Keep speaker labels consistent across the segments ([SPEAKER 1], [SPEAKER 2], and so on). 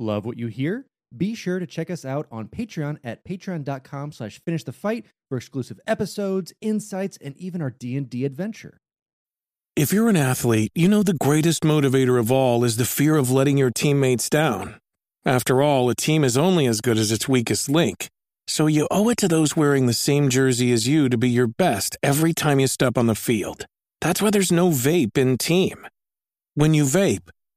[SPEAKER 1] Love what you hear? Be sure to check us out on Patreon at patreon.com slash finish the fight for exclusive episodes, insights, and even our D&D adventure.
[SPEAKER 2] If you're an athlete, you know the greatest motivator of all is the fear of letting your teammates down. After all, a team is only as good as its weakest link. So you owe it to those wearing the same jersey as you to be your best every time you step on the field. That's why there's no vape in team. When you vape,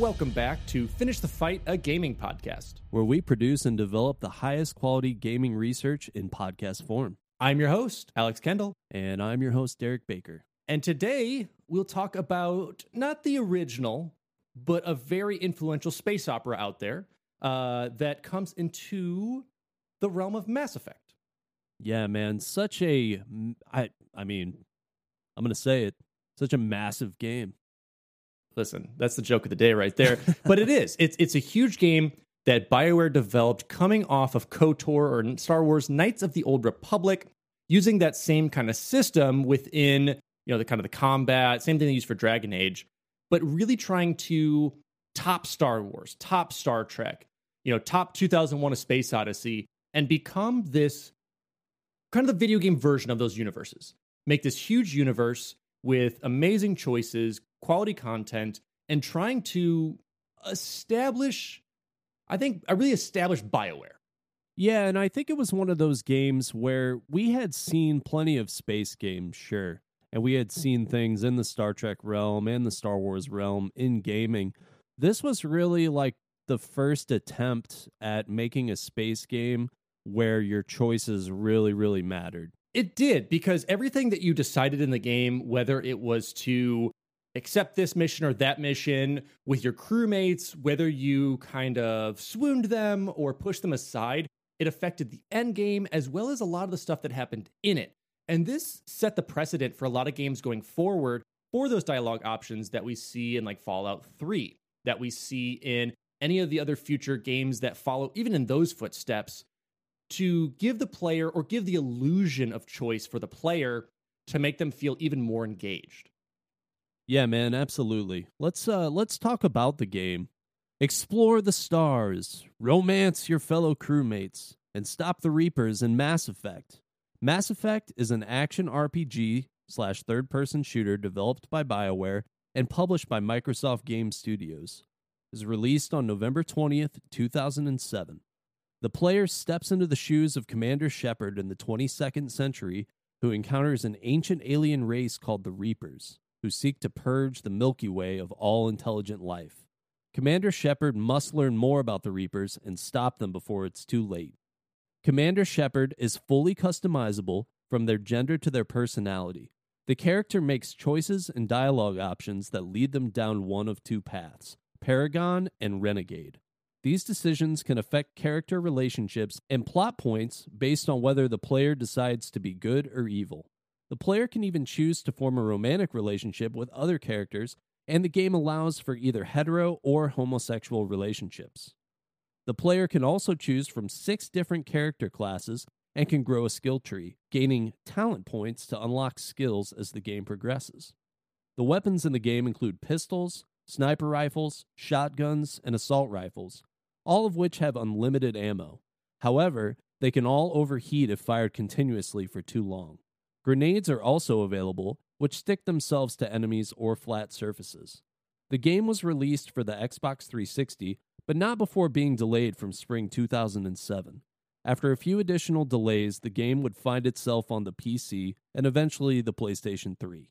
[SPEAKER 1] Welcome back to Finish the Fight, a gaming podcast.
[SPEAKER 3] where we produce and develop the highest quality gaming research in podcast form.
[SPEAKER 1] I'm your host, Alex Kendall,
[SPEAKER 3] And I'm your host, Derek Baker.
[SPEAKER 1] and today we'll talk about not the original, but a very influential space opera out there uh, that comes into the realm of Mass Effect.
[SPEAKER 3] Yeah, man, such a I I mean, I'm going to say it, such a massive game.
[SPEAKER 1] Listen, that's the joke of the day right there. but it is. It's it's a huge game that BioWare developed coming off of KOTOR or Star Wars Knights of the Old Republic, using that same kind of system within, you know, the kind of the combat, same thing they use for Dragon Age, but really trying to top Star Wars, top Star Trek, you know, top 2001 A Space Odyssey and become this kind of the video game version of those universes. Make this huge universe with amazing choices, quality content, and trying to establish, I think, I really established BioWare.
[SPEAKER 3] Yeah, and I think it was one of those games where we had seen plenty of space games, sure. And we had seen things in the Star Trek realm and the Star Wars realm in gaming. This was really like the first attempt at making a space game where your choices really, really mattered.
[SPEAKER 1] It did, because everything that you decided in the game, whether it was to accept this mission or that mission with your crewmates, whether you kind of swooned them or pushed them aside, it affected the end game as well as a lot of the stuff that happened in it. And this set the precedent for a lot of games going forward for those dialogue options that we see in like Fallout 3, that we see in any of the other future games that follow, even in those footsteps, to give the player or give the illusion of choice for the player to make them feel even more engaged.
[SPEAKER 3] Yeah, man, absolutely. Let's uh let's talk about the game. Explore the stars, romance your fellow crewmates, and stop the Reapers in Mass Effect. Mass Effect is an action RPG slash third person shooter developed by BioWare and published by Microsoft Game Studios. It was released on November 20th, 2007. The player steps into the shoes of Commander Shepard in the 22nd century, who encounters an ancient alien race called the Reapers, who seek to purge the Milky Way of all intelligent life. Commander Shepard must learn more about the Reapers and stop them before it's too late. Commander Shepard is fully customizable from their gender to their personality. The character makes choices and dialogue options that lead them down one of two paths Paragon and Renegade. These decisions can affect character relationships and plot points based on whether the player decides to be good or evil. The player can even choose to form a romantic relationship with other characters, and the game allows for either hetero or homosexual relationships. The player can also choose from six different character classes and can grow a skill tree, gaining talent points to unlock skills as the game progresses. The weapons in the game include pistols, sniper rifles, shotguns, and assault rifles, all of which have unlimited ammo. However, they can all overheat if fired continuously for too long. Grenades are also available, which stick themselves to enemies or flat surfaces. The game was released for the Xbox 360, but not before being delayed from spring 2007. After a few additional delays, the game would find itself on the PC and eventually the PlayStation 3.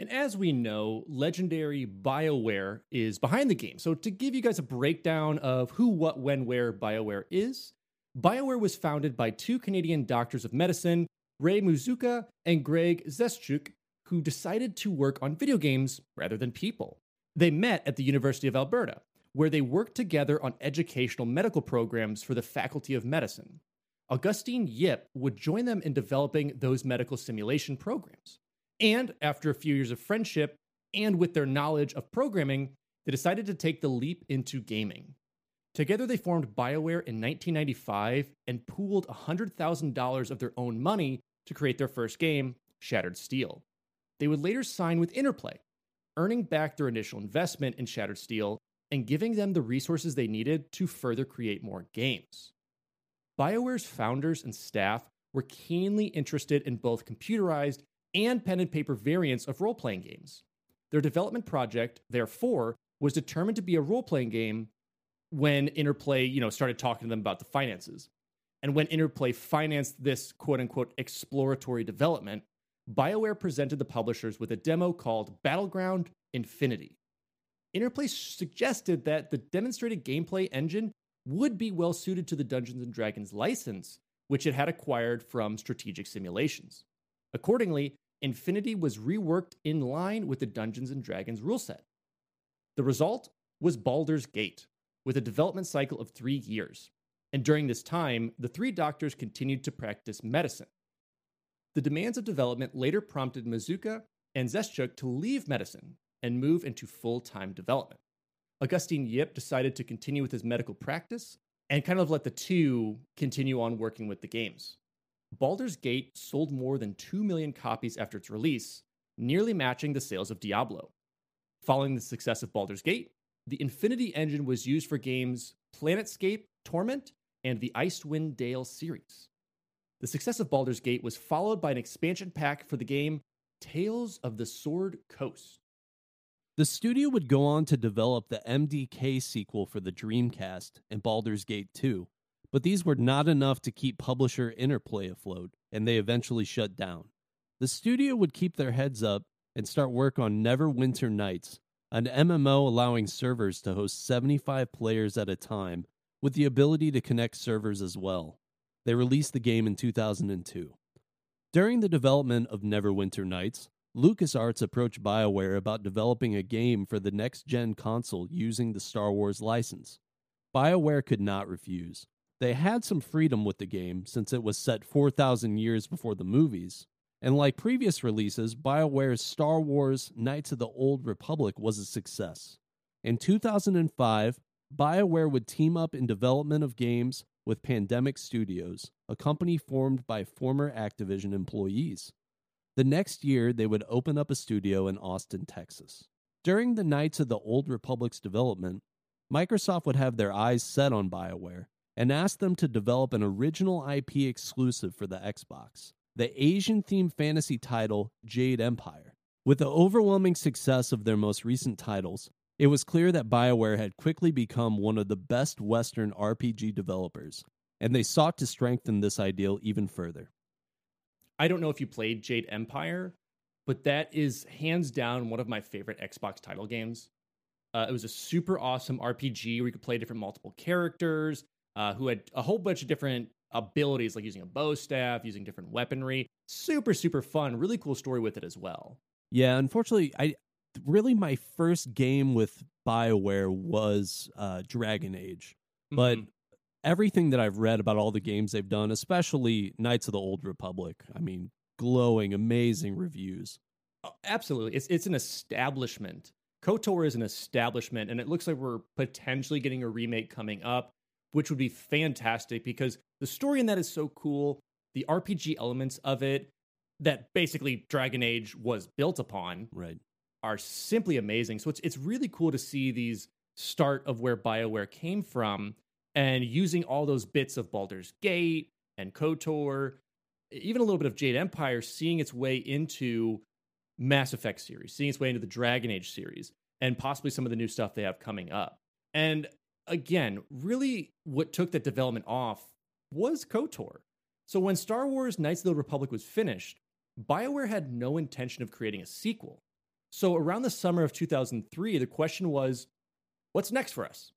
[SPEAKER 1] And as we know, legendary BioWare is behind the game. So, to give you guys a breakdown of who, what, when, where BioWare is, BioWare was founded by two Canadian doctors of medicine, Ray Muzyka and Greg Zeschuk, who decided to work on video games rather than people. They met at the University of Alberta, where they worked together on educational medical programs for the Faculty of Medicine. Augustine Yip would join them in developing those medical simulation programs. And after a few years of friendship and with their knowledge of programming, they decided to take the leap into gaming. Together, they formed BioWare in 1995 and pooled $100,000 of their own money to create their first game, Shattered Steel. They would later sign with Interplay, earning back their initial investment in Shattered Steel and giving them the resources they needed to further create more games. BioWare's founders and staff were keenly interested in both computerized and pen and paper variants of role playing games. Their development project, therefore, was determined to be a role playing game when Interplay, you know, started talking to them about the finances. And when Interplay financed this quote unquote exploratory development, BioWare presented the publishers with a demo called Battleground Infinity. Interplay suggested that the demonstrated gameplay engine would be well suited to the Dungeons and Dragons license, which it had acquired from Strategic Simulations. Accordingly, Infinity was reworked in line with the Dungeons and Dragons rule set. The result was Baldur's Gate, with a development cycle of three years. And during this time, the three doctors continued to practice medicine. The demands of development later prompted Muzyka and Zeschuk to leave medicine and move into full time development. Augustine Yip decided to continue with his medical practice and kind of let the two continue on working with the games. Baldur's Gate sold more than 2 million copies after its release, nearly matching the sales of Diablo. Following the success of Baldur's Gate, the Infinity engine was used for games Planescape, Torment, and the Icewind Dale series. The success of Baldur's Gate was followed by an expansion pack for the game Tales of the Sword Coast.
[SPEAKER 3] The studio would go on to develop the MDK sequel for the Dreamcast and Baldur's Gate 2, but these were not enough to keep publisher Interplay afloat, and they eventually shut down. The studio would keep their heads up and start work on Neverwinter Nights, an MMO allowing servers to host 75 players at a time with the ability to connect servers as well. They released the game in 2002. During the development of Neverwinter Nights, LucasArts approached BioWare about developing a game for the next gen console using the Star Wars license. BioWare could not refuse. They had some freedom with the game since it was set 4,000 years before the movies, and like previous releases, BioWare's Star Wars Knights of the Old Republic was a success. In 2005, BioWare would team up in development of games with Pandemic Studios, a company formed by former Activision employees. The next year, they would open up a studio in Austin, Texas. During the Knights of the Old Republic's development, Microsoft would have their eyes set on BioWare and asked them to develop an original IP exclusive for the Xbox the Asian themed fantasy title Jade Empire. With the overwhelming success of their most recent titles, it was clear that BioWare had quickly become one of the best Western RPG developers, and they sought to strengthen this ideal even further.
[SPEAKER 1] I don't know if you played Jade Empire, but that is hands down one of my favorite Xbox title games. Uh, it was a super awesome RPG where you could play different multiple characters uh, who had a whole bunch of different abilities like using a bow staff, using different weaponry. Super, super fun. Really cool story with it as well.
[SPEAKER 3] Yeah, unfortunately, I really my first game with BioWare was uh, Dragon Age, but mm-hmm. everything that I've read about all the games they've done, especially Knights of the Old Republic, I mean, glowing, amazing reviews.
[SPEAKER 1] Oh, absolutely, it's it's an establishment. KOTOR is an establishment, and it looks like we're potentially getting a remake coming up which would be fantastic because the story in that is so cool. The RPG elements of it that basically Dragon Age was built upon
[SPEAKER 3] right.
[SPEAKER 1] are simply amazing. So it's it's really cool to see these start of where BioWare came from and using all those bits of Baldur's Gate and KOTOR, even a little bit of Jade Empire, seeing its way into Mass Effect series, seeing its way into the Dragon Age series, and possibly some of the new stuff they have coming up. And again, really what took that development off was KOTOR. So when Star Wars Knights of the Republic was finished, BioWare had no intention of creating a sequel. So around the summer of 2003, the question was what's next for us?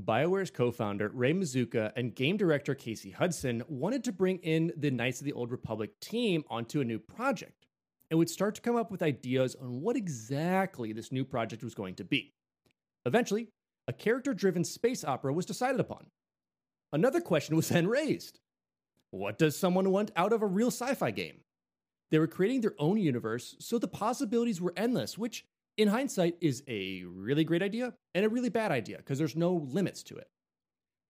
[SPEAKER 1] BioWare's co founder, Ray Muzyka, and game director Casey Hudson wanted to bring in the Knights of the Old Republic team onto a new project and would start to come up with ideas on what exactly this new project was going to be. Eventually, a character driven space opera was decided upon. Another question was then raised what does someone want out of a real sci fi game? They were creating their own universe, so the possibilities were endless, which in hindsight is a really great idea and a really bad idea because there's no limits to it.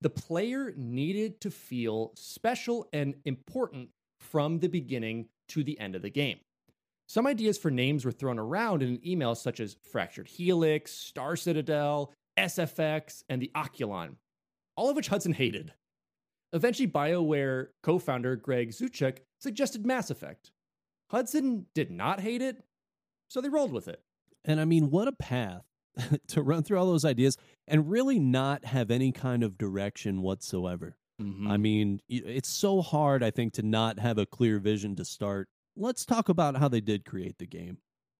[SPEAKER 1] The player needed to feel special and important from the beginning to the end of the game. Some ideas for names were thrown around in an email, such as Fractured Helix, Star Citadel, SFX, and the Oculon, all of which Hudson hated. Eventually, BioWare co founder Greg Zeschuk suggested Mass Effect. Hudson did not hate it, so they rolled with it.
[SPEAKER 3] And I mean, what a path to run through all those ideas and really not have any kind of direction whatsoever.
[SPEAKER 1] Mm-hmm.
[SPEAKER 3] I mean, it's so hard, I think, to not have a clear vision to start. Let's talk about how they did create the game.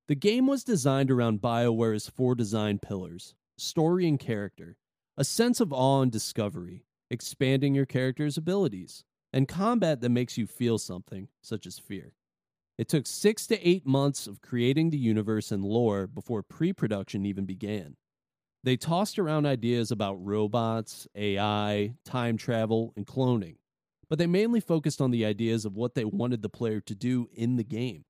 [SPEAKER 3] The game was designed around BioWare's four design pillars story and character, a sense of awe and discovery, expanding your character's abilities, and combat that makes you feel something, such as fear. It took six to eight months of creating the universe and lore before pre production even began. They tossed around ideas about robots, AI, time travel, and cloning, but they mainly focused on the ideas of what they wanted the player to do in the game.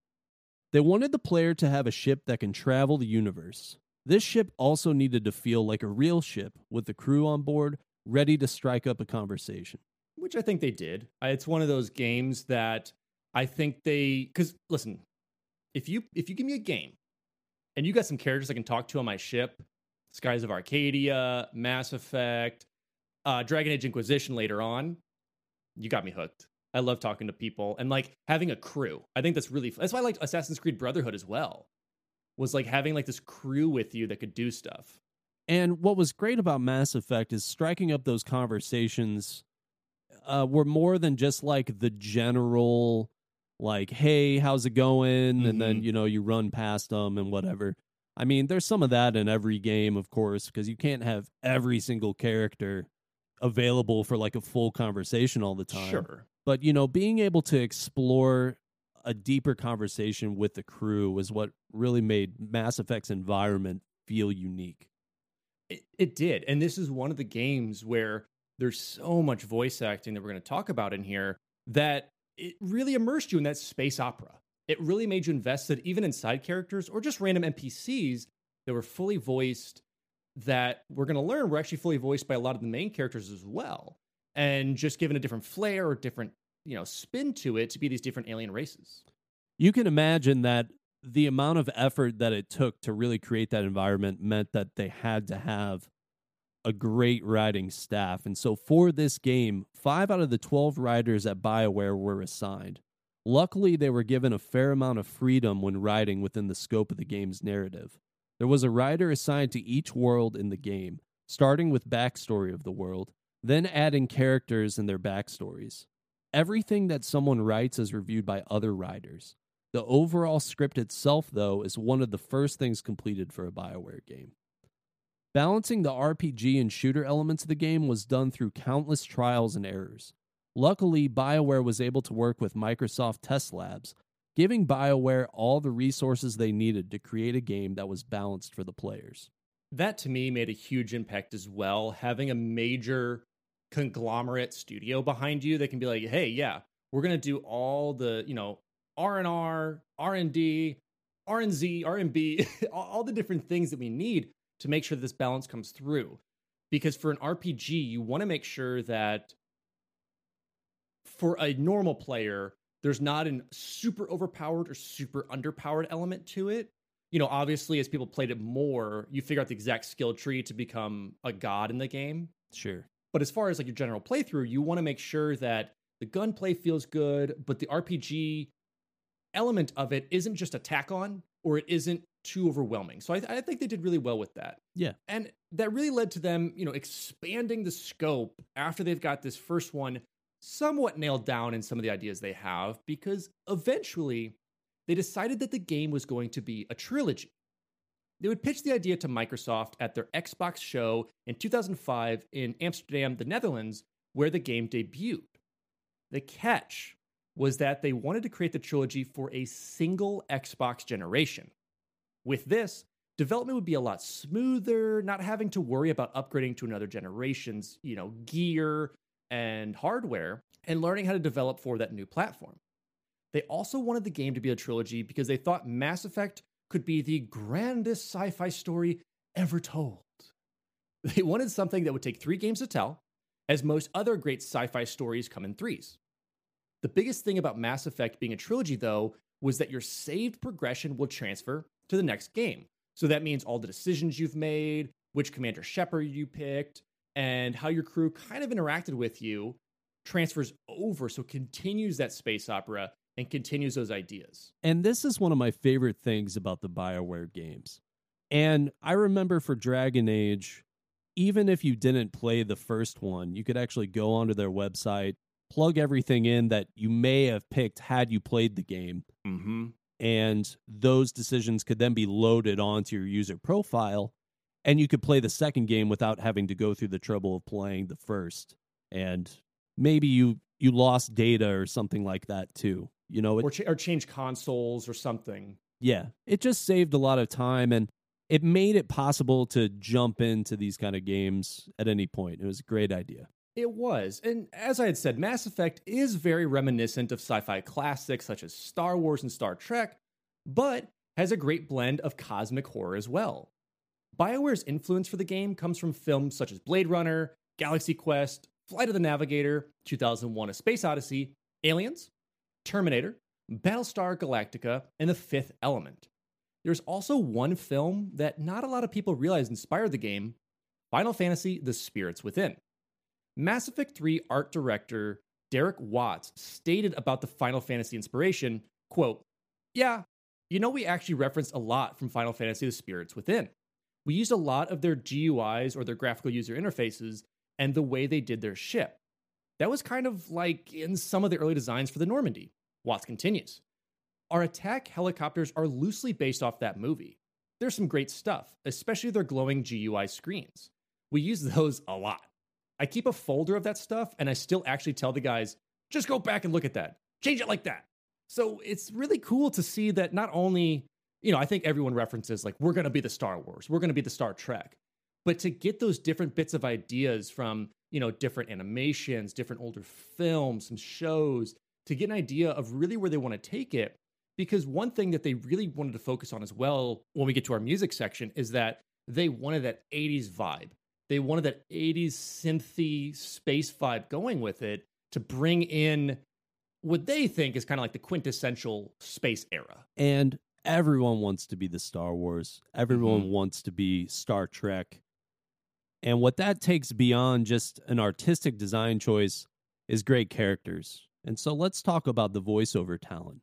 [SPEAKER 3] They wanted the player to have a ship that can travel the universe. This ship also needed to feel like a real ship with the crew on board, ready to strike up a conversation.
[SPEAKER 1] Which I think they did. It's one of those games that I think they because listen, if you if you give me a game and you got some characters I can talk to on my ship, Skies of Arcadia, Mass Effect, uh, Dragon Age Inquisition later on, you got me hooked. I love talking to people and like having a crew. I think that's really that's why I liked Assassin's Creed Brotherhood as well. Was like having like this crew with you that could do stuff.
[SPEAKER 3] And what was great about Mass Effect is striking up those conversations uh, were more than just like the general like, hey, how's it going? Mm-hmm. And then, mm-hmm. you know, you run past them and whatever. I mean, there's some of that in every game, of course, because you can't have every single character available for like a full conversation all the time.
[SPEAKER 1] Sure.
[SPEAKER 3] But, you know, being able to explore a deeper conversation with the crew was what really made Mass Effect's environment feel unique.
[SPEAKER 1] It, it did. And this is one of the games where there's so much voice acting that we're going to talk about in here that it really immersed you in that space opera. It really made you invested even in side characters or just random NPCs that were fully voiced that we're going to learn were actually fully voiced by a lot of the main characters as well and just given a different flair or different you know spin to it to be these different alien races
[SPEAKER 3] you can imagine that the amount of effort that it took to really create that environment meant that they had to have a great writing staff. And so for this game, five out of the 12 writers at BioWare were assigned. Luckily, they were given a fair amount of freedom when writing within the scope of the game's narrative. There was a writer assigned to each world in the game, starting with backstory of the world, then adding characters and their backstories. Everything that someone writes is reviewed by other writers. The overall script itself, though, is one of the first things completed for a BioWare game. Balancing the RPG and shooter elements of the game was done through countless trials and errors. Luckily, BioWare was able to work with Microsoft Test Labs, giving BioWare all the resources they needed to create a game that was balanced for the players.
[SPEAKER 1] That to me made a huge impact as well, having a major conglomerate studio behind you that can be like, "Hey, yeah, we're to do all the, you know, R&R, R&D, R&Z, R&B, all the different things that we need to make sure this balance comes through. Because for an RPG, you want to make sure that for a normal player, there's not a super overpowered or super underpowered element to it. You know, obviously, as people played it more, you figure out the exact skill tree to become a god in the game.
[SPEAKER 3] Sure.
[SPEAKER 1] But as far as like your general playthrough, you want to make sure that the gunplay feels good, but the RPG element of it isn't just a tack on or it isn't too overwhelming. So I, I, think they did really well with that.
[SPEAKER 3] Yeah.
[SPEAKER 1] And that really led to them, you know, expanding the scope after they've got this first one somewhat nailed down in some of the ideas they have, because eventually they decided that the game was going to be a trilogy. They would pitch the idea to Microsoft at their Xbox show in 2005 in Amsterdam, the Netherlands, where the game debuted. The catch was that they wanted to create the trilogy for a single Xbox generation. With this, development would be a lot smoother, not having to worry about upgrading to another generation's, you know, gear, and hardware and learning how to develop for that new platform. They also wanted the game to be a trilogy because they thought Mass Effect could be the grandest sci fi story ever told. They wanted something that would take three games to tell, as most other great sci fi stories come in threes. The biggest thing about Mass Effect being a trilogy, though, was that your saved progression will transfer to the next game. So that means all the decisions you've made, which Commander Shepard you picked, and how your crew kind of interacted with you transfers over. So continues that space opera and continues those ideas.
[SPEAKER 3] And this is one of my favorite things about the BioWare games. And I remember for Dragon Age, even if you didn't play the first one, you could actually go onto their website, plug everything in that you may have picked had you played the game.
[SPEAKER 1] Mm-hmm.
[SPEAKER 3] And those decisions could then be loaded onto your user profile. And you could play the second game without having to go through the trouble of playing the first. And maybe you you lost data or something like that too. You know,
[SPEAKER 1] it, or, ch- or change consoles or something.
[SPEAKER 3] Yeah, it just saved a lot of time and it made it possible to jump into these kind of games at any point. It was a great idea.
[SPEAKER 1] It was. And as I had said, Mass Effect is very reminiscent of sci fi classics such as Star Wars and Star Trek, but has a great blend of cosmic horror as well. BioWare's influence for the game comes from films such as Blade Runner, Galaxy Quest, Flight of the Navigator, 2001 A Space Odyssey, Aliens, Terminator, Battlestar Galactica, and The Fifth Element. There's also one film that not a lot of people realize inspired the game Final Fantasy The Spirits Within. Mass Effect 3 art director Derek Watts stated about the Final Fantasy inspiration, quote, Yeah, you know, we actually referenced a lot from Final Fantasy The Spirits Within. We used a lot of their GUIs or their graphical user interfaces and the way they did their ship. That was kind of like in some of the early designs for the Normandy. Watts continues. Our attack helicopters are loosely based off that movie. There's some great stuff, especially their glowing GUI screens. We use those a lot. I keep a folder of that stuff and I still actually tell the guys, just go back and look at that. Change it like that. So it's really cool to see that not only, you know, I think everyone references like, we're going to be the Star Wars, we're going to be the Star Trek, but to get those different bits of ideas from, you know, different animations, different older films, some shows, to get an idea of really where they want to take it. Because one thing that they really wanted to focus on as well when we get to our music section is that they wanted that 80s vibe. They wanted that 80s synthy space vibe going with it to bring in what they think is kind of like the quintessential space era.
[SPEAKER 3] And everyone wants to be the Star Wars. Everyone mm-hmm. wants to be Star Trek. And what that takes beyond just an artistic design choice is great characters. And so let's talk about the voiceover talent.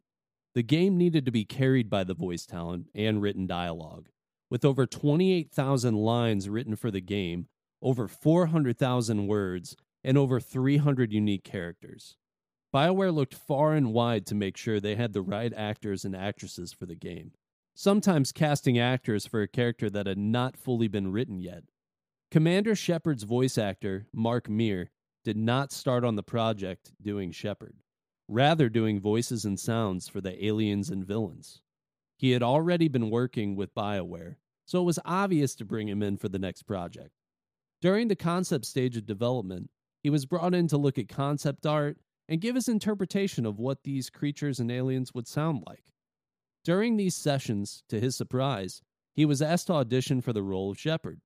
[SPEAKER 3] The game needed to be carried by the voice talent and written dialogue. With over 28,000 lines written for the game, over 400,000 words, and over 300 unique characters. BioWare looked far and wide to make sure they had the right actors and actresses for the game, sometimes casting actors for a character that had not fully been written yet. Commander Shepard's voice actor, Mark Meer, did not start on the project doing Shepard, rather, doing voices and sounds for the aliens and villains. He had already been working with BioWare, so it was obvious to bring him in for the next project. During the concept stage of development, he was brought in to look at concept art and give his interpretation of what these creatures and aliens would sound like. During these sessions, to his surprise, he was asked to audition for the role of Shepard.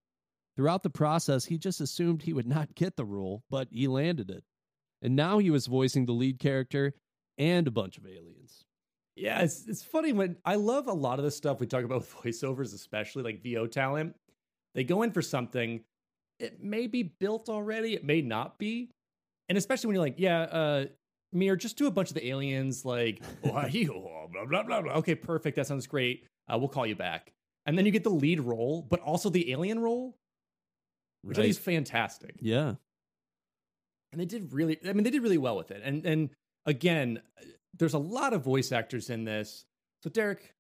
[SPEAKER 3] Throughout the process, he just assumed he would not get the role, but he landed it. And now he was voicing the lead character and a bunch of aliens.
[SPEAKER 1] Yeah, it's, it's funny when I love a lot of the stuff we talk about with voiceovers, especially like VO talent. They go in for something, it may be built already, it may not be. And especially when you're like, yeah, uh, Meer, just do a bunch of the aliens, like, blah, blah, blah, blah. Okay, perfect. That sounds great. Uh, we'll call you back. And then you get the lead role, but also the alien role which right. I think is fantastic.
[SPEAKER 3] Yeah.
[SPEAKER 1] And they did really, I mean, they did really well with it. And and again, there's a lot of voice actors in this. So Derek,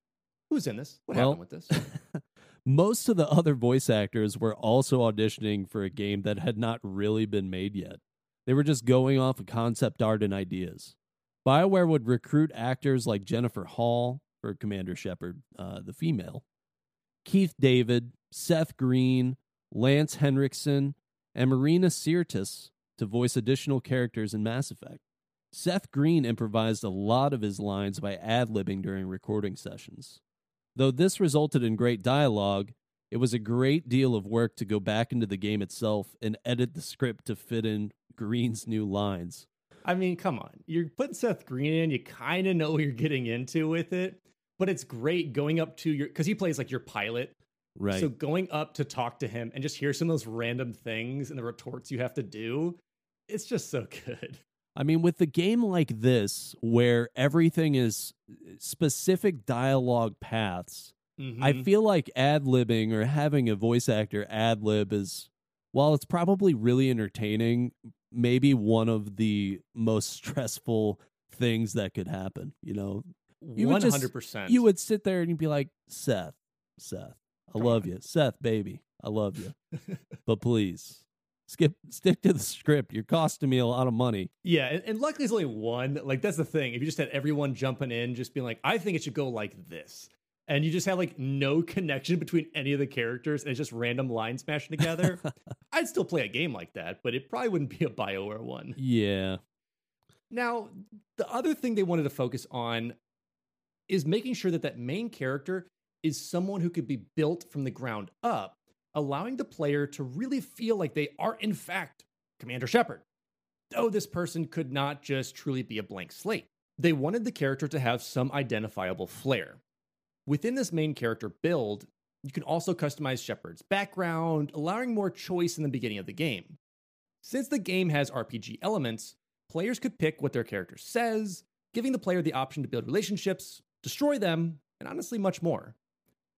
[SPEAKER 1] who's in this? What well, happened with this?
[SPEAKER 3] most of the other voice actors were also auditioning for a game that had not really been made yet. They were just going off of concept art and ideas. BioWare would recruit actors like Jennifer Hale for Commander Shepard, uh, the female, Keith David, Seth Green, Lance Henriksen, and Marina Sirtis to voice additional characters in Mass Effect. Seth Green improvised a lot of his lines by ad libbing during recording sessions. Though this resulted in great dialogue, it was a great deal of work to go back into the game itself and edit the script to fit in Green's new lines.
[SPEAKER 1] I mean, come on. You're putting Seth Green in, you kind of know what you're getting into with it, but it's great going up to your, because he plays like your pilot.
[SPEAKER 3] Right.
[SPEAKER 1] So going up to talk to him and just hear some of those random things and the retorts you have to do, it's just so good.
[SPEAKER 3] I mean, with the game like this, where everything is specific dialogue paths,
[SPEAKER 1] Mm-hmm.
[SPEAKER 3] I feel like ad libbing or having a voice actor ad lib is, while it's probably really entertaining, maybe one of the most stressful things that could happen. You know, you would just-
[SPEAKER 1] 100%.
[SPEAKER 3] you would sit there and you'd be like, Seth, Seth, I
[SPEAKER 1] Come
[SPEAKER 3] love
[SPEAKER 1] on.
[SPEAKER 3] you. Seth, baby, I love you. but please, skip, stick to the script. You're costing me a lot of money.
[SPEAKER 1] Yeah, and, and luckily it's only one. Like that's the thing. If you just had everyone jumping in, just being like, I think it should go like this, and you just have like no connection between any of the characters, and it's just random lines smashing together, I'd still play a game like that, but it probably wouldn't be a Bioware one.
[SPEAKER 3] Yeah.
[SPEAKER 1] Now, the other thing they wanted to focus on is making sure that that main character is someone who could be built from the ground up, allowing the player to really feel like they are, in fact, Commander Shepard. Though this person could not just truly be a blank slate. They wanted the character to have some identifiable flair. Within this main character build, you can also customize Shepard's background, allowing more choice in the beginning of the game. Since the game has RPG elements, players could pick what their character says, giving the player the option to build relationships, destroy them, and honestly, much more.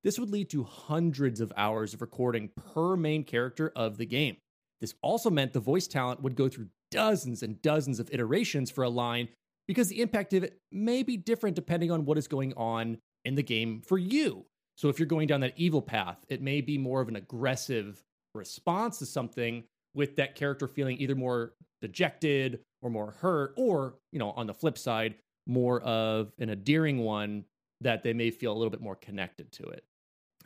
[SPEAKER 1] This would lead to hundreds of hours of recording per main character of the game. This also meant the voice talent would go through dozens and dozens of iterations for a line because the impact of it may be different depending on what is going on in the game for you. So if you're going down that evil path, it may be more of an aggressive response to something with that character feeling either more dejected or more hurt or, you know, on the flip side, more of an endearing one that they may feel a little bit more connected to it.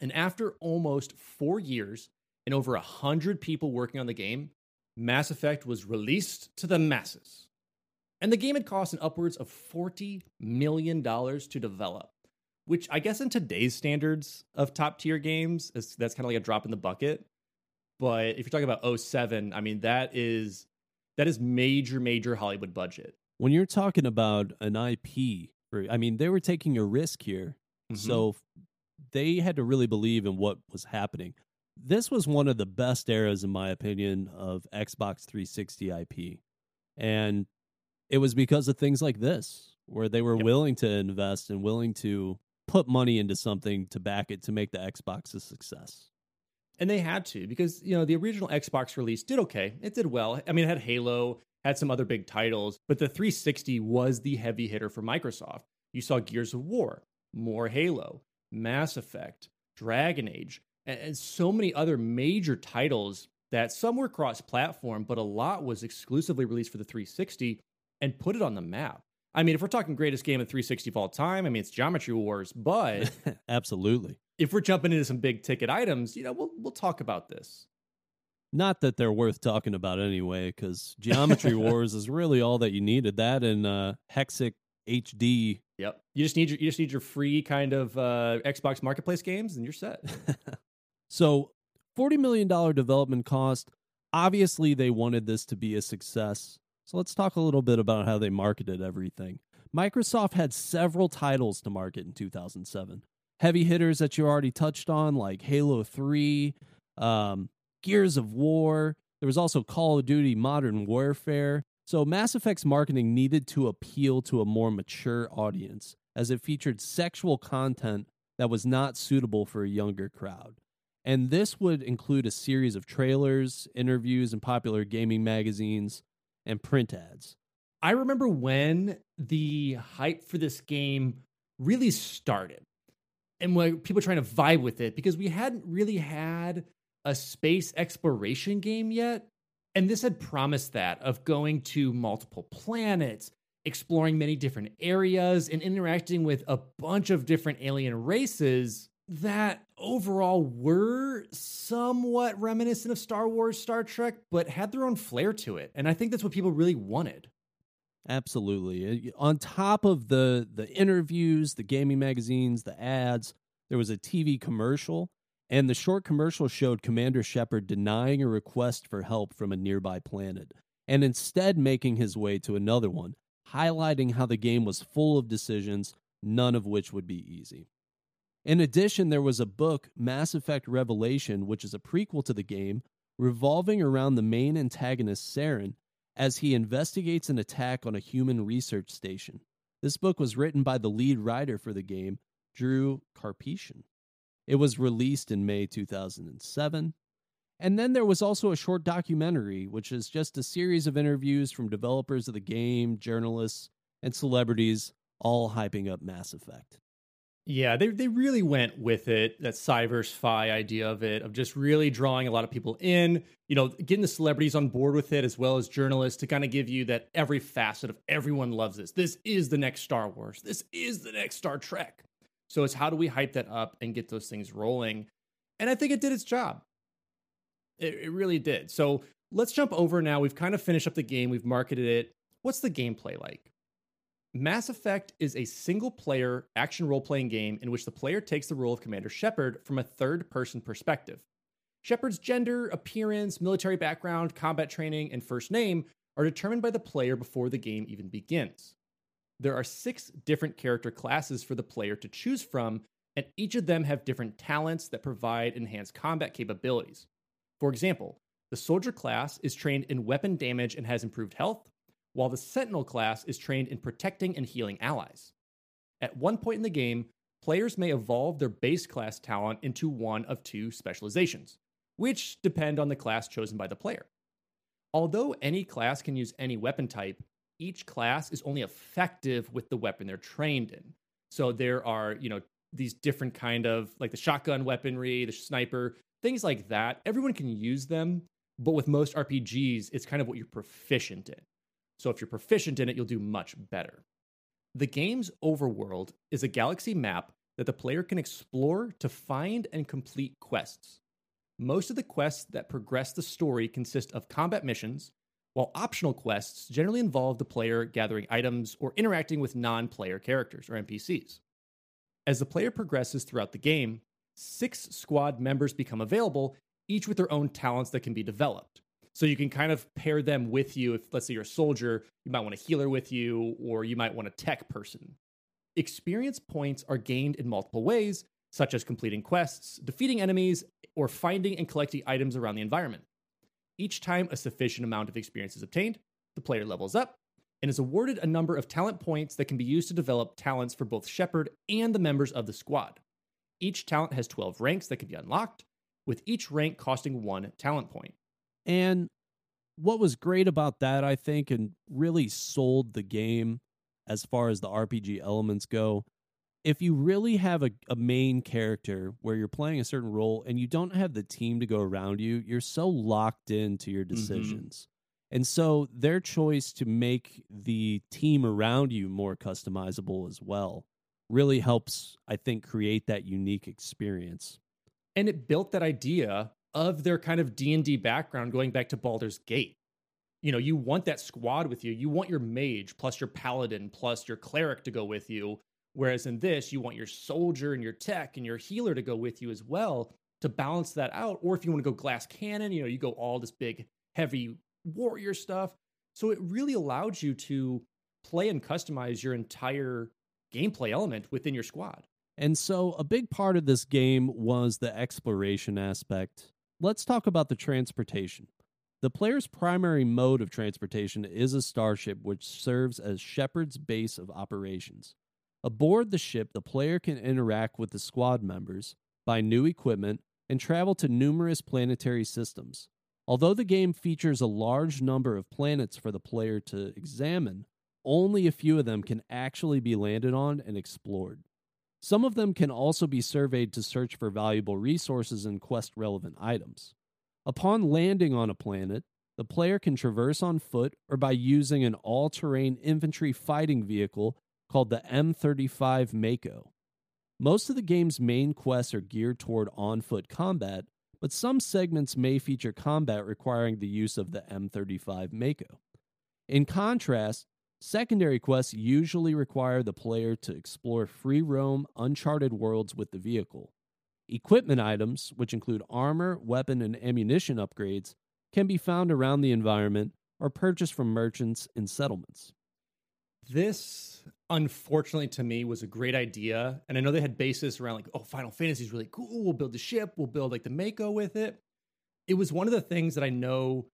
[SPEAKER 1] And after almost 4 years and over 100 people working on the game, Mass Effect was released to the masses. And the game had cost an upwards of $40 million to develop, which I guess in today's standards of top tier games, is, that's kind of like a drop in the bucket. But if you're talking about 07, I mean, that is that is major, major Hollywood budget.
[SPEAKER 3] When you're talking about an IP, I mean, they were taking a risk here.
[SPEAKER 1] Mhm.
[SPEAKER 3] So they had to really believe in what was happening. This was one of the best eras, in my opinion, of Xbox 360 IP. And it was because of things like this, where they were
[SPEAKER 1] Yep.
[SPEAKER 3] willing to invest and willing to put money into something to back it to make the Xbox a success.
[SPEAKER 1] And they had to because, you know, the original Xbox release did okay. It did well. I mean, it had Halo, had some other big titles, but the 360 was the heavy hitter for Microsoft. You saw Gears of War, more Halo, Mass Effect, Dragon Age, and, and so many other major titles that some were cross platform, but a lot was exclusively released for the 360 and put it on the map. I mean, if we're talking greatest game of 360 of all time, I mean, it's Geometry Wars, but
[SPEAKER 3] Absolutely.
[SPEAKER 1] if we're jumping into some big ticket items, you know, we'll we'll talk about this.
[SPEAKER 3] Not that they're worth talking about anyway, because Geometry Wars is really all that you needed. That and uh, Hexic HD.
[SPEAKER 1] Yep. You just need your you just need your free kind of uh, Xbox Marketplace games, and you're set.
[SPEAKER 3] so, $40 million development cost. Obviously, they wanted this to be a success. So, let's talk a little bit about how they marketed everything. Microsoft had several titles to market in 2007. Heavy hitters that you already touched on, like Halo 3, um, Gears of War. There was also Call of Duty Modern Warfare. So, Mass Effect's marketing needed to appeal to a more mature audience, as it featured sexual content that was not suitable for a younger crowd. And this would include a series of trailers, interviews in popular gaming magazines, and print ads.
[SPEAKER 1] I remember when the hype for this game really started, and when people trying to vibe with it because we hadn't really had a space exploration game yet, and this had promised that of going to multiple planets, exploring many different areas, and interacting with a bunch of different alien races that overall were somewhat reminiscent of Star Wars, Star Trek, but had their own flair to it. And I think that's what people really wanted.
[SPEAKER 3] Absolutely. Uh, on top of the the interviews, the gaming magazines, the ads, there was a TV commercial, and the short commercial showed Commander Shepard denying a request for help from a nearby planet and instead making his way to another one, highlighting how the game was full of decisions, none of which would be easy. In addition, there was a book, Mass Effect Revelation, which is a prequel to the game, revolving around the main antagonist, Saren, as he investigates an attack on a human research station. This book was written by the lead writer for the game, Drew Karpyshyn. It was released in May 2007. And then there was also a short documentary, which is just a series of interviews from developers of the game, journalists, and celebrities, all hyping up Mass Effect.
[SPEAKER 1] Yeah, they they really went with it. That Fi idea of it, of just really drawing a lot of people in. You know, getting the celebrities on board with it as well as journalists to kind of give you that every facet of everyone loves this. This is the next Star Wars. This is the next Star Trek. So it's how do we hype that up and get those things rolling? And I think it did its job. It, it really did. So let's jump over now. We've kind of finished up the game. We've marketed it. What's the gameplay like? Mass Effect is a single player action role playing game in which the player takes the role of Commander Shepard from a third person perspective. Shepard's gender, appearance, military background, combat training, and first name are determined by the player before the game even begins. There are six different character classes for the player to choose from, and each of them have different talents that provide enhanced combat capabilities. For example, the soldier class is trained in weapon damage and has improved health, while the Sentinel class is trained in protecting and healing allies. At one point in the game, players may evolve their base class talent into one of two specializations, which depend on the class chosen by the player. Although any class can use any weapon type, each class is only effective with the weapon they're trained in. So there are, you know, these different kind of like the shotgun weaponry, the sniper, things like that. Everyone can use them, but with most RPGs, it's kind of what you're proficient in. So if you're proficient in it, you'll do much better. The game's overworld is a galaxy map that the player can explore to find and complete quests. Most of the quests that progress the story consist of combat missions, while optional quests generally involve the player gathering items or interacting with non player characters or NPCs. As the player progresses throughout the game, six squad members become available, each with their own talents that can be developed. So you can kind of pair them with you. If, let's say, you're a soldier, you might want a healer with you, or you might want a tech person. Experience points are gained in multiple ways, such as completing quests, defeating enemies, or finding and collecting items around the environment. Each time a sufficient amount of experience is obtained, the player levels up and is awarded a number of talent points that can be used to develop talents for both Shepard and the members of the squad. Each talent has 12 ranks that can be unlocked, with each rank costing one talent point.
[SPEAKER 3] And what was great about that, I think, and really sold the game as far as the RPG elements go, if you really have a, a main character where you're playing a certain role and you don't have the team to go around you, you're so locked into your mm-hmm. decisions. Mm-hmm. And so their choice to make the team around you more customizable as well really helps, I think, create that unique experience.
[SPEAKER 1] And it built that idea of their kind of D&D background going back to Baldur's Gate. You know, you want that squad with you. You want your mage plus your paladin plus your cleric to go with you. Whereas in this, you want your soldier and your tech and your healer to go with you as well to balance that out. Or if you want to go glass cannon, you know, you go all this big, heavy warrior stuff. So it really allowed you to play and customize your entire gameplay element within your squad.
[SPEAKER 3] And so a big part of this game was the exploration aspect. Let's talk about the transportation. The player's primary mode of transportation is a starship which serves as Shepard's base of operations. Aboard the ship, the player can interact with the squad members, buy new equipment, and travel to numerous planetary systems. Although the game features a large number of planets for the player to examine, only a few of them can actually be landed on and explored. Some of them can also be surveyed to search for valuable resources and quest relevant items. Upon landing on a planet, the player can traverse on foot or by using an all terrain infantry fighting vehicle called the M35 Mako. Most of the game's main quests are geared toward on foot combat, but some segments may feature combat requiring the use of the M35 Mako. In contrast, secondary quests usually require the player to explore free roam, uncharted worlds with the vehicle. Equipment items, which include armor, weapon, and ammunition upgrades, can be found around the environment or purchased from merchants in settlements.
[SPEAKER 1] This, unfortunately, to me, was a great idea. And I know they had basis around like, oh, Final Fantasy is really cool. We'll build the ship, we'll build like the Mako with it. It was one of the things that I know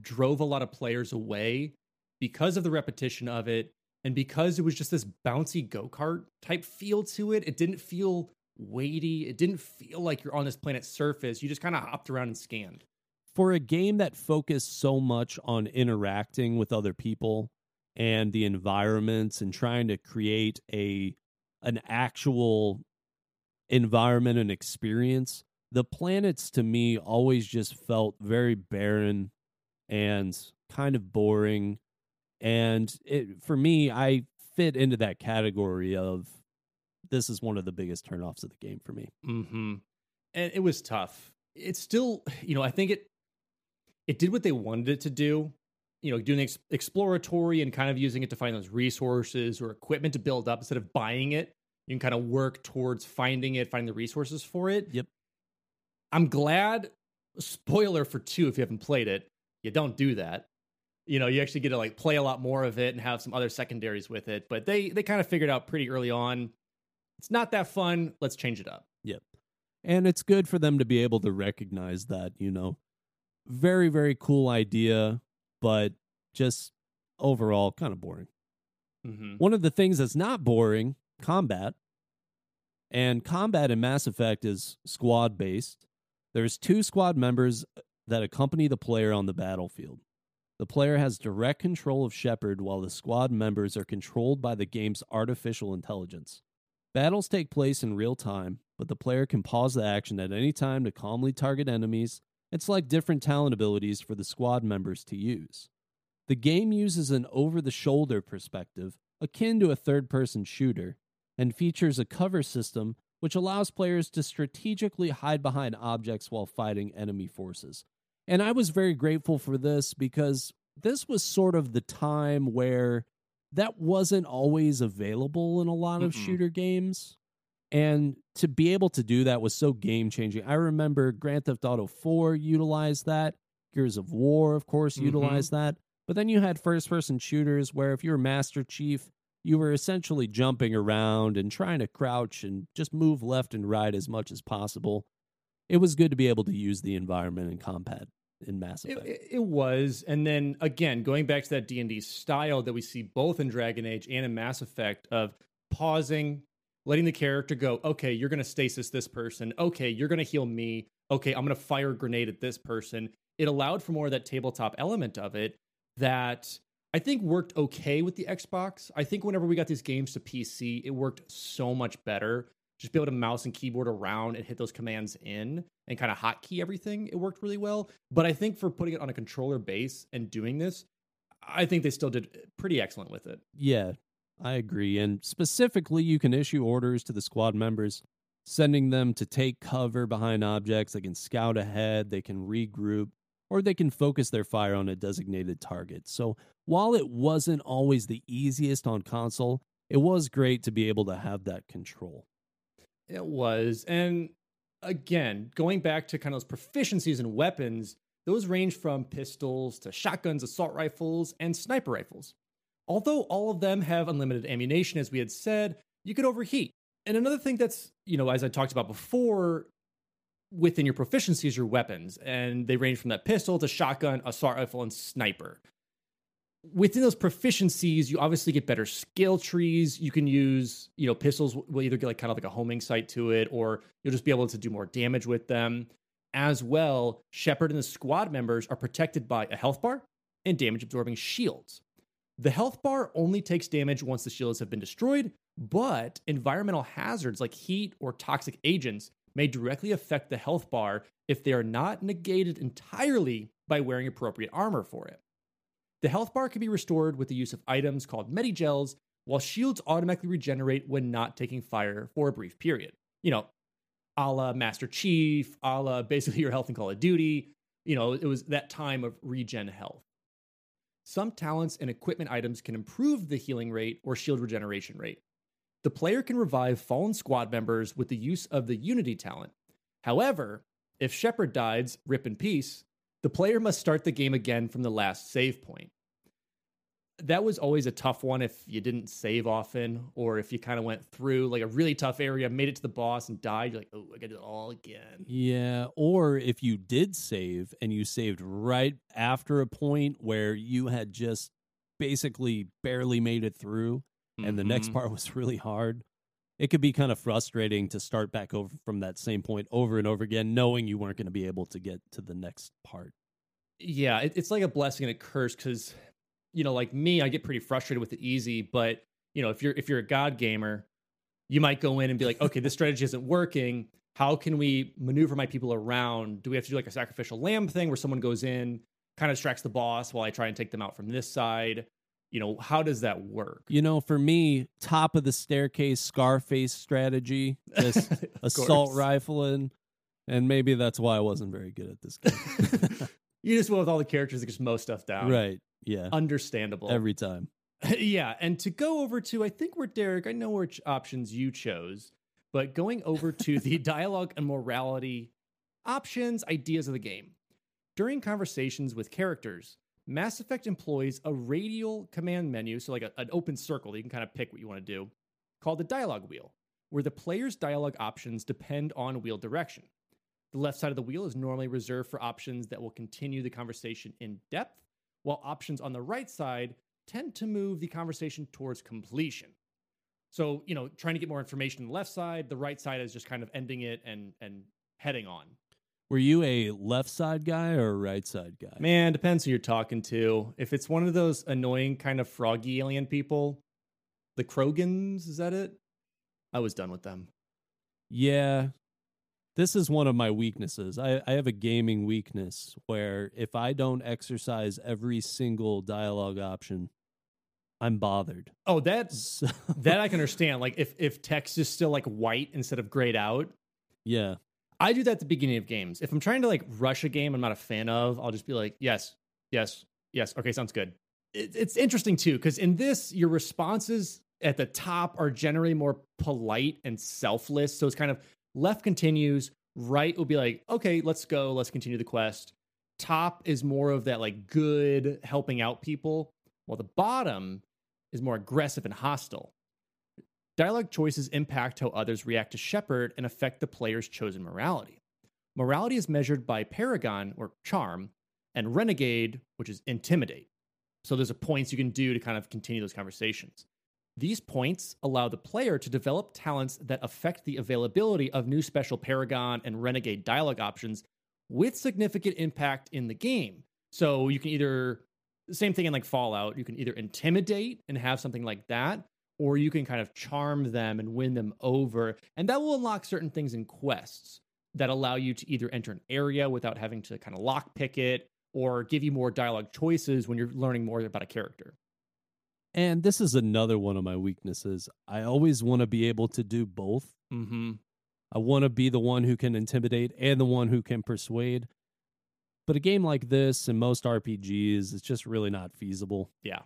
[SPEAKER 1] drove a lot of players away because of the repetition of it and because it was just this bouncy go kart type feel to it. It didn't feel weighty. It didn't feel like you're on this planet's surface. You just kind of hopped around and scanned.
[SPEAKER 3] For a game that focused so much on interacting with other people and the environments and trying to create a an actual environment and experience the planets to me always just felt very barren and kind of boring. And it for me i fit into that category of this is one of the biggest turnoffs of the game for me.
[SPEAKER 1] Mm-hmm. and it was tough. It's still you know i think it it did what they wanted it to do you know, doing ex- exploratory and kind of using it to find those resources or equipment to build up instead of buying it. You can kind of work towards finding it, finding the resources for it.
[SPEAKER 3] Yep.
[SPEAKER 1] I'm glad. Spoiler for two, if you haven't played it, you don't do that. You know, you actually get to like play a lot more of it and have some other secondaries with it. But they they kind of figured out pretty early on. It's not that fun. Let's change it up.
[SPEAKER 3] Yep. And it's good for them to be able to recognize that, you know, very, very cool idea but just overall kind of boring. Mm-hmm. One of the things that's not boring, combat. And combat in Mass Effect is squad based. There's two squad members that accompany the player on the battlefield. The player has direct control of Shepard while the squad members are controlled by the game's artificial intelligence. Battles take place in real time, but the player can pause the action at any time to calmly target enemies it's like different talent abilities for the squad members to use. The game uses an over the shoulder perspective, akin to a third person shooter, and features a cover system which allows players to strategically hide behind objects while fighting enemy forces. And I was very grateful for this because this was sort of the time where that wasn't always available in a lot of Mm-mm. shooter games. And to be able to do that was so game changing. I remember Grand Theft Auto 4 utilized that. Gears of War, of course, mm-hmm. utilized that. But then you had first person shooters where if you were Master Chief, you were essentially jumping around and trying to crouch and just move left and right as much as possible. It was good to be able to use the environment in combat in Mass Effect.
[SPEAKER 1] It, it, was, and then again, going back to that D and D style that we see both in Dragon Age and in Mass Effect of pausing, letting the character go, okay, you're going to stasis this person. Okay, you're going to heal me. Okay, I'm going to fire a grenade at this person. It allowed for more of that tabletop element of it that I think worked okay with the Xbox. I think whenever we got these games to PC, it worked so much better. Just be able to mouse and keyboard around and hit those commands in and kind of hotkey everything. It worked really well. But I think for putting it on a controller base and doing this, I think they still did pretty excellent with it.
[SPEAKER 3] Yeah, I agree. And specifically, you can issue orders to the squad members, sending them to take cover behind objects. They can scout ahead, they can regroup, or they can focus their fire on a designated target. So while it wasn't always the easiest on console, it was great to be able to have that control.
[SPEAKER 1] It was. And again, going back to kind of those proficiencies and weapons, those range from pistols to shotguns, assault rifles, and sniper rifles. Although all of them have unlimited ammunition, as we had said, you could overheat. And another thing that's, you know, as I talked about before, within your proficiencies, your weapons, and they range from that pistol to shotgun, assault rifle, and sniper. Within those proficiencies, you obviously get better skill trees. You can use, you know, pistols will either get like kind of like a homing sight to it, or you'll just be able to do more damage with them. As well, Shepard and the squad members are protected by a health bar and damage absorbing shields. The health bar only takes damage once the shields have been destroyed, but environmental hazards like heat or toxic agents may directly affect the health bar if they are not negated entirely by wearing appropriate armor for it. The health bar can be restored with the use of items called medigels, while shields automatically regenerate when not taking fire for a brief period. You know, a la Master Chief, a la basically your health in Call of Duty. You know, it was that time of regen health. Some talents and equipment items can improve the healing rate or shield regeneration rate. The player can revive fallen squad members with the use of the Unity talent. However, if Shepard dies, rip in peace, the player must start the game again from the last save point that was always a tough one if you didn't save often or if you kind of went through like a really tough area, made it to the boss and died. You're like, oh, I got to do it all again.
[SPEAKER 3] Yeah. Or if you did save and you saved right after a point where you had just basically barely made it through and mm-hmm. the next mm-hmm. part was really hard, it could be kind of frustrating to start back over from that same point over and over again, knowing you weren't going to be able to get to the next part.
[SPEAKER 1] Yeah, it's like a blessing and a curse because you know, like me, I get pretty frustrated with it easy. But you know, if you're if you're a god gamer, you might go in and be like, okay, this strategy isn't working. How can we maneuver my people around? Do we have to do like a sacrificial lamb thing where someone goes in, kind of distracts the boss while I try and take them out from this side? You know, how does that work?
[SPEAKER 3] You know, for me, top of the staircase Scarface strategy, just assault rifling. And maybe that's why I wasn't very good at this game.
[SPEAKER 1] you just went with all the characters that just mow stuff down.
[SPEAKER 3] Right. Yeah.
[SPEAKER 1] Understandable.
[SPEAKER 3] Every time.
[SPEAKER 1] yeah. And to go over to, I think we're Derek, I know which options you chose, but going over to the dialogue and morality options, ideas of the game. During conversations with characters, Mass Effect employs a radial command menu, so like a, an open circle that you can kind of pick what you want to do, called the dialogue wheel, where the player's dialogue options depend on wheel direction. The left side of the wheel is normally reserved for options that will continue the conversation in depth while options on the right side tend to move the conversation towards completion. So, you know, trying to get more information on the left side, the right side is just kind of ending it and and heading on.
[SPEAKER 3] Were you a left side guy or a right side guy?
[SPEAKER 1] Man, depends who you're talking to. If it's one of those annoying kind of froggy alien people, the Krogans, is that it? I was done with them.
[SPEAKER 3] Yeah, this is one of my weaknesses. I, I have a gaming weakness where if I don't exercise every single dialogue option, I'm bothered.
[SPEAKER 1] Oh, that's so. that I can understand. Like if if text is still like white instead of grayed out.
[SPEAKER 3] Yeah.
[SPEAKER 1] I do that at the beginning of games. If I'm trying to like rush a game I'm not a fan of, I'll just be like, yes, yes, yes. Okay, sounds good. It, it's interesting too, because in this, your responses at the top are generally more polite and selfless. So it's kind of Left continues. Right will be like, okay, let's go. Let's continue the quest. Top is more of that like good helping out people, while the bottom is more aggressive and hostile. Dialogue choices impact how others react to Shepard and affect the player's chosen morality. Morality is measured by Paragon or Charm, and Renegade, which is Intimidate. So there's a points you can do to kind of continue those conversations. These points allow the player to develop talents that affect the availability of new special Paragon and Renegade dialogue options with significant impact in the game. So you can either, same thing in like Fallout, you can either intimidate and have something like that, or you can kind of charm them and win them over. And that will unlock certain things in quests that allow you to either enter an area without having to kind of lockpick it or give you more dialogue choices when you're learning more about a character.
[SPEAKER 3] And this is another one of my weaknesses. I always want to be able to do both.
[SPEAKER 1] Mm-hmm.
[SPEAKER 3] I want to be the one who can intimidate and the one who can persuade. But a game like this and most RPGs, it's just really not feasible.
[SPEAKER 1] Yeah.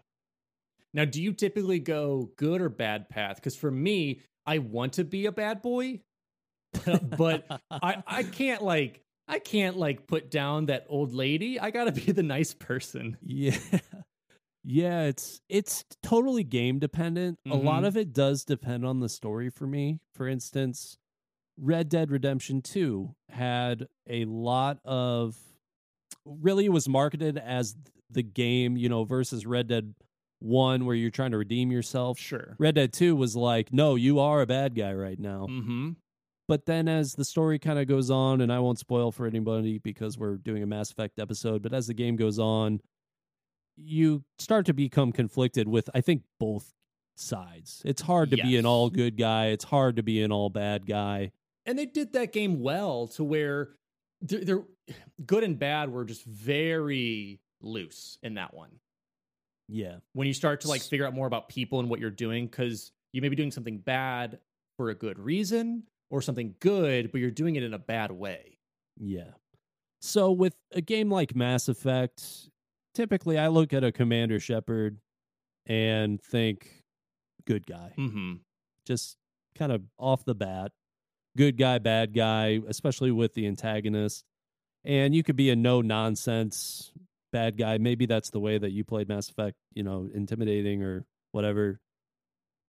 [SPEAKER 1] Now, do you typically go good or bad path? Because for me, I want to be a bad boy, but I, I can't like I can't like put down that old lady. I gotta be the nice person.
[SPEAKER 3] Yeah. Yeah, it's it's totally game dependent. Mm-hmm. A lot mm-hmm. of it does depend on the story for me. For instance, Red Dead Redemption 2 had a lot of really was marketed as the game, you know, versus Red Dead 1 where you're trying to redeem yourself.
[SPEAKER 1] Sure.
[SPEAKER 3] Red Dead 2 was like, "No, you are a bad guy right now."
[SPEAKER 1] hmm
[SPEAKER 3] But then as the story kind of goes on and I won't spoil for anybody because we're doing a Mass Effect episode, but as the game goes on, you start to become conflicted with I think both sides. It's hard to yes. be an all good guy. It's hard to be an all bad guy.
[SPEAKER 1] And they did that game well to where they're, they're good and bad were just very loose in that one.
[SPEAKER 3] Yeah.
[SPEAKER 1] when you start to like figure out more about people and what you're doing because you may be doing something bad for a good reason or something good but you're doing it in a bad way
[SPEAKER 3] Yeah. So with a game like Mass Effect, typically I look at a Commander Shepard and think good guy.
[SPEAKER 1] mm-hmm.
[SPEAKER 3] Just kind of off the bat. Good guy, bad guy, especially with the antagonist. And you could be a no nonsense bad guy. Maybe that's the way that you played Mass Effect, you know, intimidating or whatever.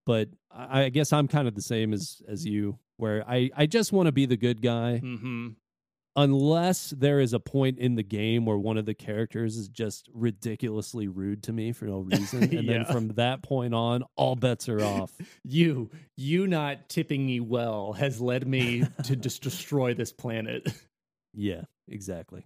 [SPEAKER 3] But I I guess I'm kind of the same as as you, where I I just want to be the good guy
[SPEAKER 1] Mm-hmm.
[SPEAKER 3] Unless there is a point in the game where one of the characters is just ridiculously rude to me for no reason and
[SPEAKER 1] Yeah.
[SPEAKER 3] then from that point on all bets are off.
[SPEAKER 1] You you not tipping me well has led me to just destroy this planet.
[SPEAKER 3] Yeah exactly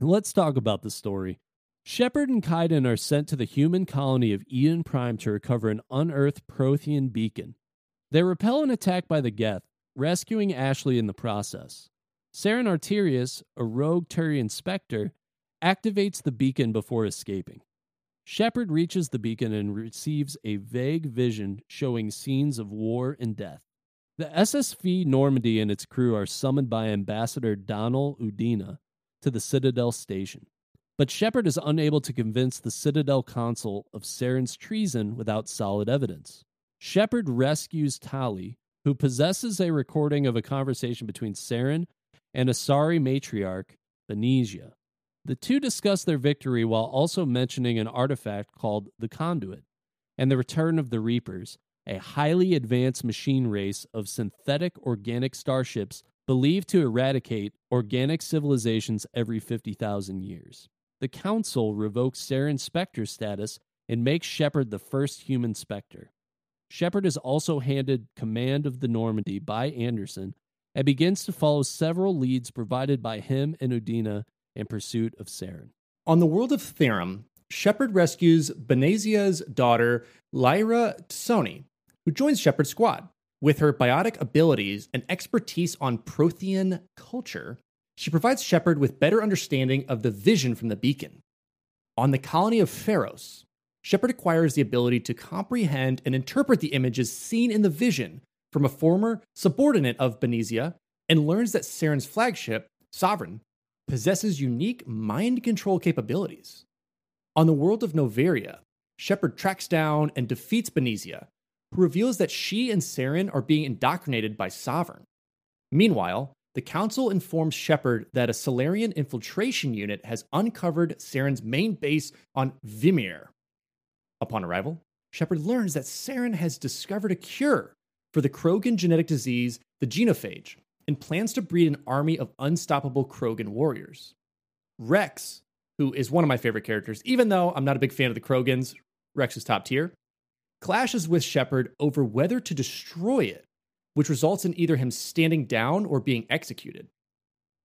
[SPEAKER 3] Let's talk about the story. Shepard and Kaidan are sent to the human colony of eden prime to recover an unearthed prothean beacon. They repel an attack by the geth rescuing ashley in the process. Saren arterius a rogue turian spectre activates the beacon before escaping. Shepard reaches the beacon and receives a vague vision showing scenes of war and death. The SSV Normandy and its crew are summoned by Ambassador Donnel Udina to the Citadel station. But Shepard is unable to convince the Citadel Council of Saren's treason without solid evidence. Shepard rescues Tali, who possesses a recording of a conversation between Saren and Asari matriarch Benezia. The two discuss their victory while also mentioning an artifact called the Conduit and the return of the Reapers, a highly advanced machine race of synthetic organic starships believed to eradicate organic civilizations every 50,000 years. The Council revokes Saren's Spectre status and makes Shepard the first human Spectre. Shepard is also handed command of the Normandy by Anderson and begins to follow several leads provided by him and Udina in pursuit of Saren.
[SPEAKER 1] On the world of Therum, Shepard rescues Benezia's daughter, Liara T'Soni, who joins Shepard's squad. With her biotic abilities and expertise on Prothean culture, she provides Shepard with better understanding of the vision from the beacon. On the colony of Feros, Shepard acquires the ability to comprehend and interpret the images seen in the vision from a former subordinate of Benezia and learns that Saren's flagship, Sovereign, possesses unique mind control capabilities. On the world of Noveria, Shepard tracks down and defeats Benezia, who reveals that she and Saren are being indoctrinated by Sovereign. Meanwhile, the Council informs Shepard that a Salarian infiltration unit has uncovered Saren's main base on Virmire. Upon arrival, Shepard learns that Saren has discovered a cure for the Krogan genetic disease, the genophage, and plans to breed an army of unstoppable Krogan warriors. Wrex, who is one of my favorite characters, even though I'm not a big fan of the Krogans, Wrex is top tier, clashes with Shepard over whether to destroy it, which results in either him standing down or being executed.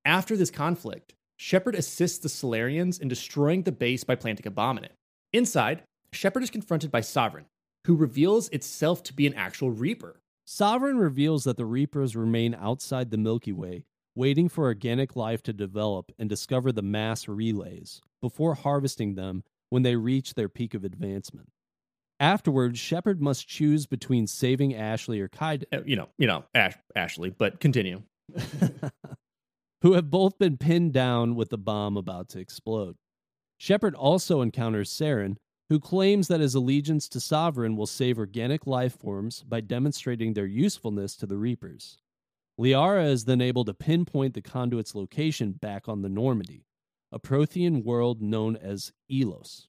[SPEAKER 1] After this conflict, Shepard assists the Salarians in destroying the base by planting a bomb in it. Inside, Shepard is confronted by Sovereign, who reveals itself to be an actual Reaper.
[SPEAKER 3] Sovereign reveals that the Reapers remain outside the Milky Way, waiting for organic life to develop and discover the mass relays before harvesting them when they reach their peak of advancement. Afterwards, Shepard must choose between saving Ashley or Kaidan,
[SPEAKER 1] Uh, You know, you know, Ash- Ashley, but continue.
[SPEAKER 3] who have both been pinned down with the bomb about to explode. Shepard also encounters Saren, who claims that his allegiance to Sovereign will save organic life forms by demonstrating their usefulness to the Reapers. Liara is then able to pinpoint the conduit's location back on the Normandy, a Prothean world known as Ilos.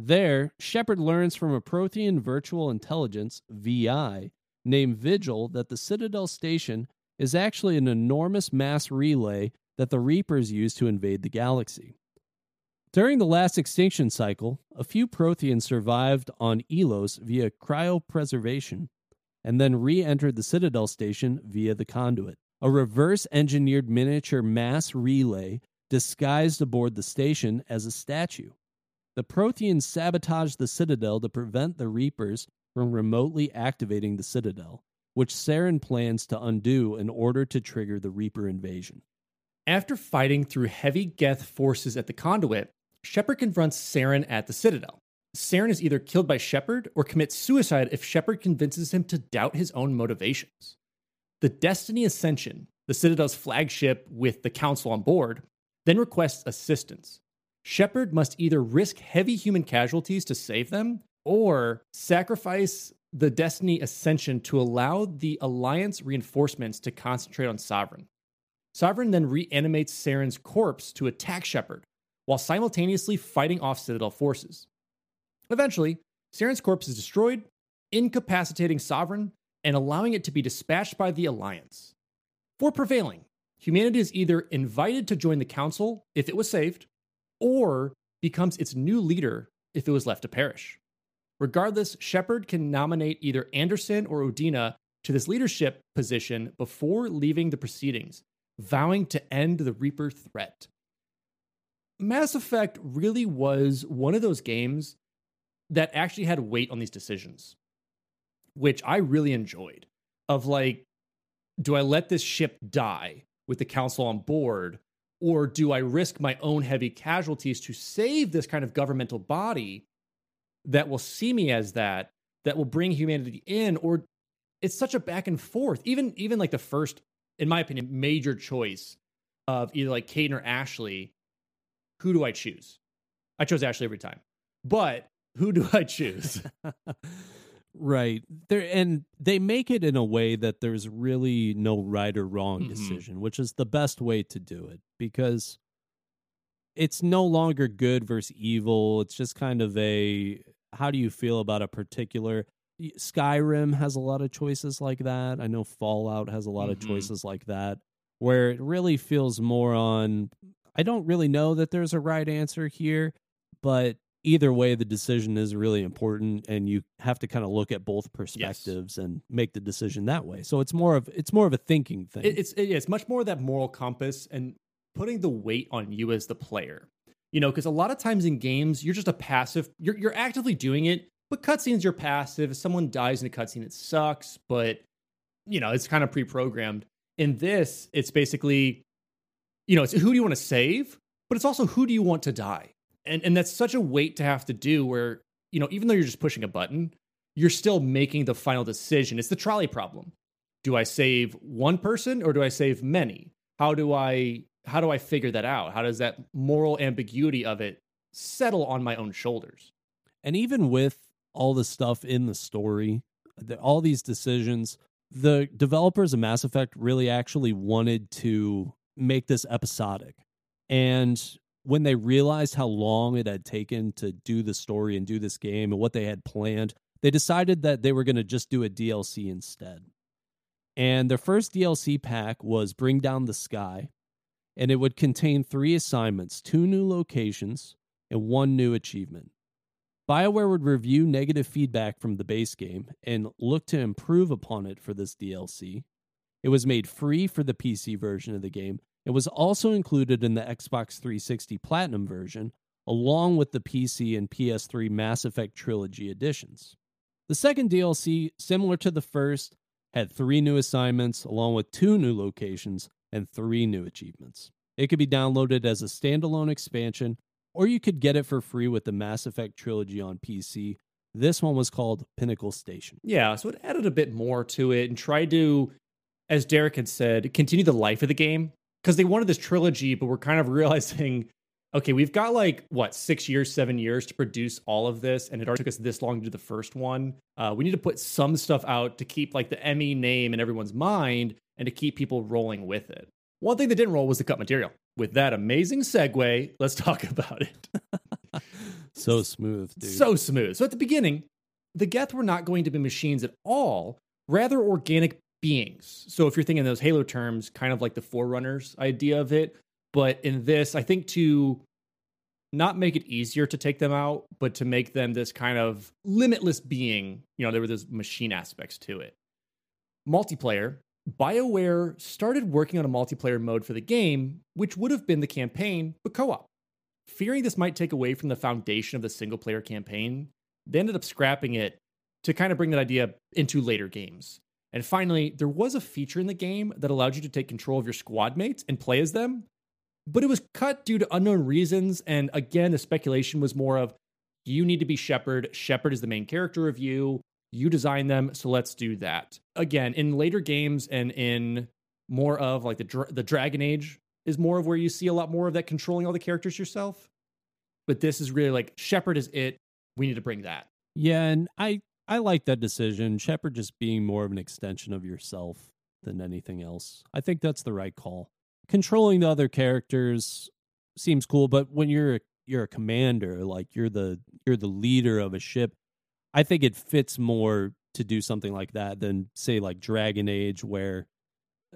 [SPEAKER 3] There, Shepard learns from a Prothean virtual intelligence, VI, named Vigil that the Citadel station is actually an enormous mass relay that the Reapers use to invade the galaxy. During the last extinction cycle, a few Protheans survived on Ilos via cryopreservation and then re entered the Citadel station via the conduit, a reverse engineered miniature mass relay disguised aboard the station as a statue. The Protheans sabotaged the Citadel to prevent the Reapers from remotely activating the Citadel, which Saren plans to undo in order to trigger the Reaper invasion.
[SPEAKER 1] After fighting through heavy Geth forces at the conduit, Shepard confronts Saren at the Citadel. Saren is either killed by Shepard or commits suicide if Shepard convinces him to doubt his own motivations. The Destiny Ascension, the Citadel's flagship with the Council on board, then requests assistance. Shepard must either risk heavy human casualties to save them or sacrifice the Destiny Ascension to allow the Alliance reinforcements to concentrate on Sovereign. Sovereign then reanimates Saren's corpse to attack Shepard, while simultaneously fighting off Citadel forces. Eventually, Saren's corpse is destroyed, incapacitating Sovereign and allowing it to be dispatched by the Alliance. For prevailing, humanity is either invited to join the Council if it was saved, or becomes its new leader if it was left to perish. Regardless, Shepard can nominate either Anderson or Udina to this leadership position before leaving the proceedings, vowing to end the Reaper threat. Mass Effect really was one of those games that actually had weight on these decisions, which I really enjoyed. Of like, do I let this ship die with the council on board, or do I risk my own heavy casualties to save this kind of governmental body that will see me as that, that will bring humanity in? Or it's such a back and forth. Even even like the first, in my opinion, major choice of either like Kaidan or Ashley who do I choose? I chose Ashley every time. But who do I choose?
[SPEAKER 3] right. There and they make it in a way that there's really no right or wrong
[SPEAKER 1] Mhm.
[SPEAKER 3] decision, which is the best way to do it because it's no longer good versus evil. It's just kind of a how do you feel about a particular Skyrim has a lot of choices like that. I know Fallout has a lot of
[SPEAKER 1] Mhm.
[SPEAKER 3] choices like that where it really feels more on I don't really know that there's a right answer here, but either way the decision is really important and you have to kind of look at both perspectives and make the decision that way. So it's more of it's more of a thinking thing.
[SPEAKER 1] It- it's it- it's much more of that moral compass and putting the weight on you as the player. You know, because a lot of times in games you're just a passive. You're you're actively doing it, but cutscenes you're passive. If someone dies in a cutscene, it sucks, but you know it's kind of pre-programmed. In this, it's basically, you know, it's who do you want to save, but it's also who do you want to die, and and that's such a weight to have to do. Where you know, even though you're just pushing a button, you're still making the final decision. It's the trolley problem do I save one person or do I save many? How do I how do I figure that out? How does that moral ambiguity of it settle on my own shoulders?
[SPEAKER 3] and even with all the stuff in the story, the, all these decisions, the developers of Mass Effect really actually wanted to make this episodic. And when they realized how long it had taken to do the story and do this game and what they had planned, they decided that they were going to just do a DLC instead. And their first DLC pack was Bring Down the Sky, and it would contain three assignments two new locations and one new achievement. BioWare would review negative feedback from the base game and look to improve upon it for this DLC. It was made free for the PC version of the game. It was also included in the Xbox 360 Platinum version, along with the PC and PS3 Mass Effect Trilogy editions. The second DLC, similar to the first, had three new assignments, along with two new locations and three new achievements. It could be downloaded as a standalone expansion or you could get it for free with the Mass Effect trilogy on PC. This one was called Pinnacle Station.
[SPEAKER 1] Yeah, so it added a bit more to it and tried to, as Derek had said, continue the life of the game because they wanted this trilogy, but we're kind of realizing okay, we've got like what six years, seven years to produce all of this, and it already took us this long to do the first one. Uh, we need to put some stuff out to keep like the Emmy name in everyone's mind and to keep people rolling with it. One thing that didn't roll was the cut material. With that amazing segue, let's talk about it.
[SPEAKER 3] so smooth, dude.
[SPEAKER 1] So smooth. So at the beginning, the Geth were not going to be machines at all, rather organic beings. So if you're thinking those Halo terms, kind of like the Forerunners idea of it, but in this, I think to not make it easier to take them out, but to make them this kind of limitless being, you know, there were those machine aspects to it. Multiplayer, BioWare started working on a multiplayer mode for the game, which would have been the campaign, but co op. Fearing this might take away from the foundation of the single player campaign, they ended up scrapping it to kind of bring that idea into later games. And finally, there was a feature in the game that allowed you to take control of your squad mates and play as them, but it was cut due to unknown reasons. And again, the speculation was more of you need to be Shepard. Shepard is the main character of you. You design them, so let's do that. Again, in later games and in more of like the the Dragon Age is more of where you see a lot more of that controlling all the characters yourself. But this is really like Shepard is it. We need to bring that.
[SPEAKER 3] Yeah, and I I like that decision. Shepard just being more of an extension of yourself than anything else. I think that's the right call. Controlling the other characters seems cool, but when you're you're a commander, like you're the you're the leader of a ship, I think it fits more to do something like that than say like Dragon Age where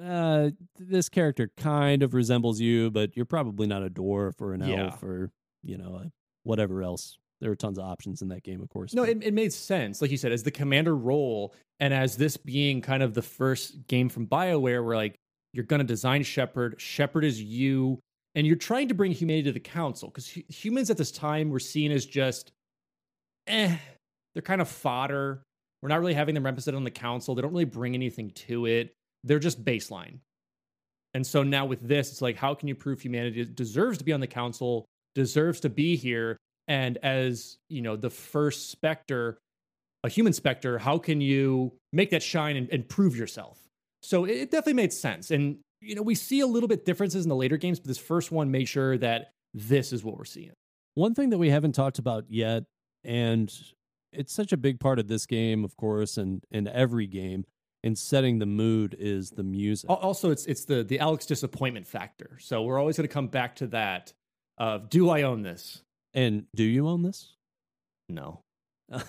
[SPEAKER 3] uh this character kind of resembles you, but you're probably not a dwarf or an
[SPEAKER 1] Yeah.
[SPEAKER 3] elf or you know, whatever else. There are tons of options in that game, of course.
[SPEAKER 1] No, it, it made sense. Like you said, as the commander role, and as this being kind of the first game from BioWare where like you're going to design Shepard, Shepard is you, and you're trying to bring humanity to the council because hu- humans at this time were seen as just, eh, they're kind of fodder. We're not really having them represented on the council. They don't really bring anything to it. They're just baseline. And so now with this, it's like, how can you prove humanity deserves to be on the council, deserves to be here? And as you know, the first Spectre, a human Spectre, how can you make that shine and, and prove yourself? So it, it definitely made sense. And you know, we see a little bit differences in the later games, but this first one made sure that this is what we're seeing.
[SPEAKER 3] One thing that we haven't talked about yet, and it's such a big part of this game, of course, and in every game, in setting the mood is the music.
[SPEAKER 1] Also, it's it's the the Alex disappointment factor. So we're always going to come back to that. Of do I own this?
[SPEAKER 3] And do you own this?
[SPEAKER 1] No.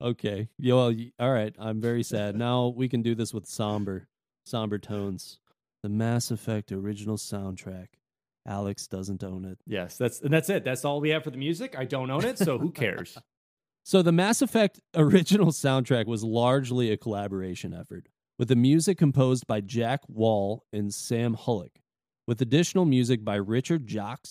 [SPEAKER 3] okay. Yeah, well, all right. I'm very sad. Now we can do this with somber, somber tones. The Mass Effect original soundtrack. Alex doesn't own it.
[SPEAKER 1] Yes, that's and that's it. That's all we have for the music. I don't own it, so who cares?
[SPEAKER 3] So the Mass Effect original soundtrack was largely a collaboration effort, with the music composed by Jack Wall and Sam Hulick, with additional music by Richard Jacques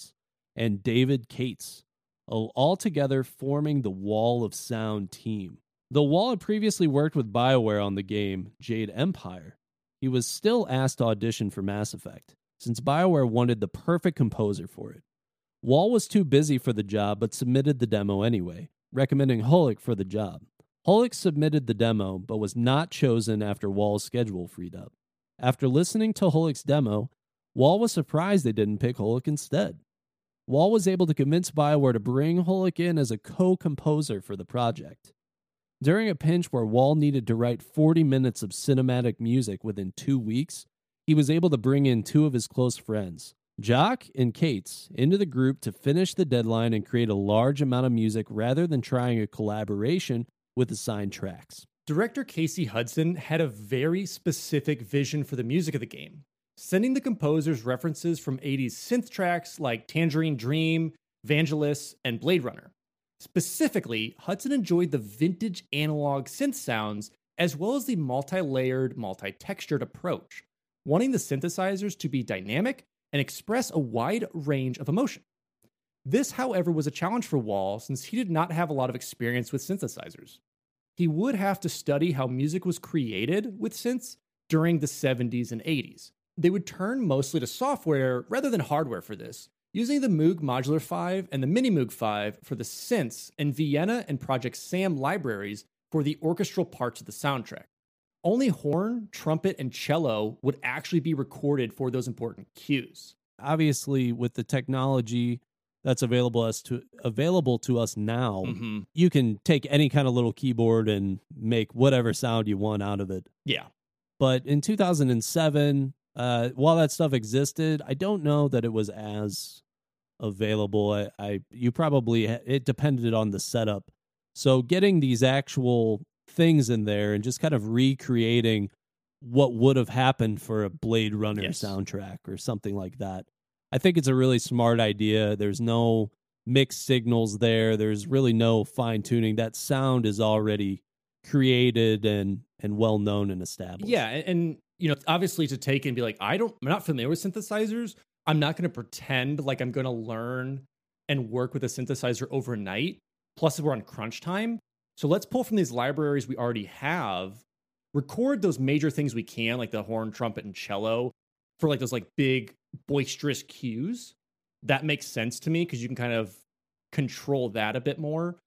[SPEAKER 3] and David Kates, all together forming the Wall of Sound team. Though Wall had previously worked with BioWare on the game Jade Empire, he was still asked to audition for Mass Effect, since BioWare wanted the perfect composer for it. Wall was too busy for the job but submitted the demo anyway, recommending Hulick for the job. Hulick submitted the demo but was not chosen after Wall's schedule freed up. After listening to Hulick's demo, Wall was surprised they didn't pick Hullock instead. Wall was able to convince BioWare to bring Hulick in as a co composer for the project. During a pinch where Wall needed to write 40 minutes of cinematic music within two weeks, he was able to bring in two of his close friends, Jacques and Kates, into the group to finish the deadline and create a large amount of music rather than trying a collaboration with assigned tracks.
[SPEAKER 1] Director Casey Hudson had a very specific vision for the music of the game, sending the composers references from 80s synth tracks like Tangerine Dream, Vangelis, and Blade Runner. Specifically, Hudson enjoyed the vintage analog synth sounds as well as the multi layered, multi textured approach, wanting the synthesizers to be dynamic and express a wide range of emotion. This, however, was a challenge for Wall since he did not have a lot of experience with synthesizers he would have to study how music was created with synths during the 70s and 80s. They would turn mostly to software rather than hardware for this, using the Moog Modular 5 and the Mini Moog 5 for the synths and Vienna and Project SAM libraries for the orchestral parts of the soundtrack. Only horn, trumpet, and cello would actually be recorded for those important cues.
[SPEAKER 3] obviously with the technology that's available us to available to us now,
[SPEAKER 1] Mhm.
[SPEAKER 3] you can take any kind of little keyboard and make whatever sound you want out of it.
[SPEAKER 1] Yeah.
[SPEAKER 3] But in 2007, uh, while that stuff existed, I don't know that it was as available. I, I you probably it depended on the setup. So getting these actual things in there and just kind of recreating what would have happened for a Blade Runner
[SPEAKER 1] Yes.
[SPEAKER 3] soundtrack or something like that. I think it's a really smart idea. There's no mixed signals there. There's really no fine tuning. That sound is already created and and well known and established.
[SPEAKER 1] Yeah, and, and you know, obviously to take and be like, I don't, I'm not familiar with synthesizers. I'm not going to pretend like I'm going to learn and work with a synthesizer overnight. Plus, we're on crunch time, so let's pull from these libraries we already have, record those major things we can, like the horn, trumpet, and cello, for like those like big boisterous cues. That makes sense to me because you can kind of control that a bit more.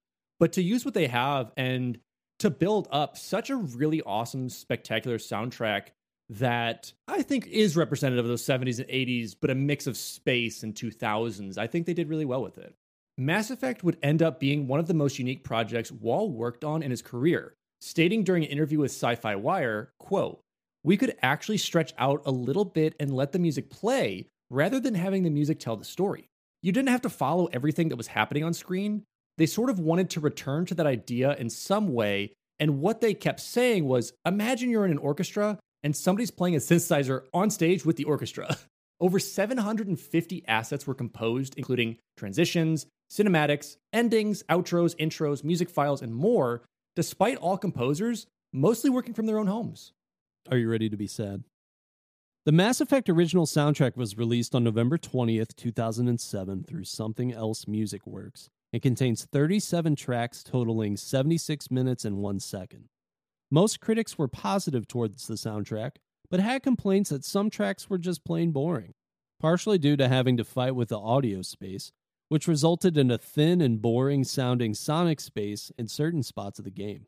[SPEAKER 1] But to use what they have and to build up such a really awesome, spectacular soundtrack that I think is representative of those 70s and 80s, but a mix of space and 2000s. I think they did really well with it. Mass Effect would end up being one of the most unique projects Wall worked on in his career, stating during an interview with Sci-Fi Wire, quote, "We could actually stretch out a little bit and let the music play rather than having the music tell the story. You didn't have to follow everything that was happening on screen. They sort of wanted to return to that idea in some way, and what they kept saying was, imagine you're in an orchestra and somebody's playing a synthesizer on stage with the orchestra. Over 750 assets were composed, including transitions, cinematics, endings, outros, intros, music files, and more, despite all composers mostly working from their own homes.
[SPEAKER 3] Are you ready to be sad? The Mass Effect original soundtrack was released on November 20th, 2007 through Something Else Music Works. It contains 37 tracks totaling 76 minutes and 1 second. Most critics were positive towards the soundtrack, but had complaints that some tracks were just plain boring, partially due to having to fight with the audio space, which resulted in a thin and boring sounding sonic space in certain spots of the game.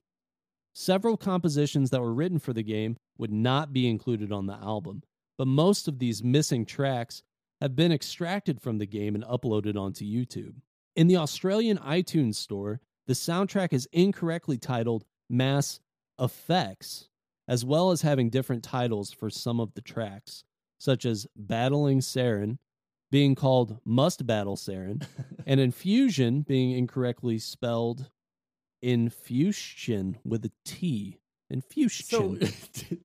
[SPEAKER 3] Several compositions that were written for the game would not be included on the album, but most of these missing tracks have been extracted from the game and uploaded onto YouTube. In the Australian iTunes store, the soundtrack is incorrectly titled Mass Effects, as well as having different titles for some of the tracks, such as Battling Saren being called Must Battle Saren, and Infusion being incorrectly spelled Infusion with a T. Infusion.
[SPEAKER 1] So,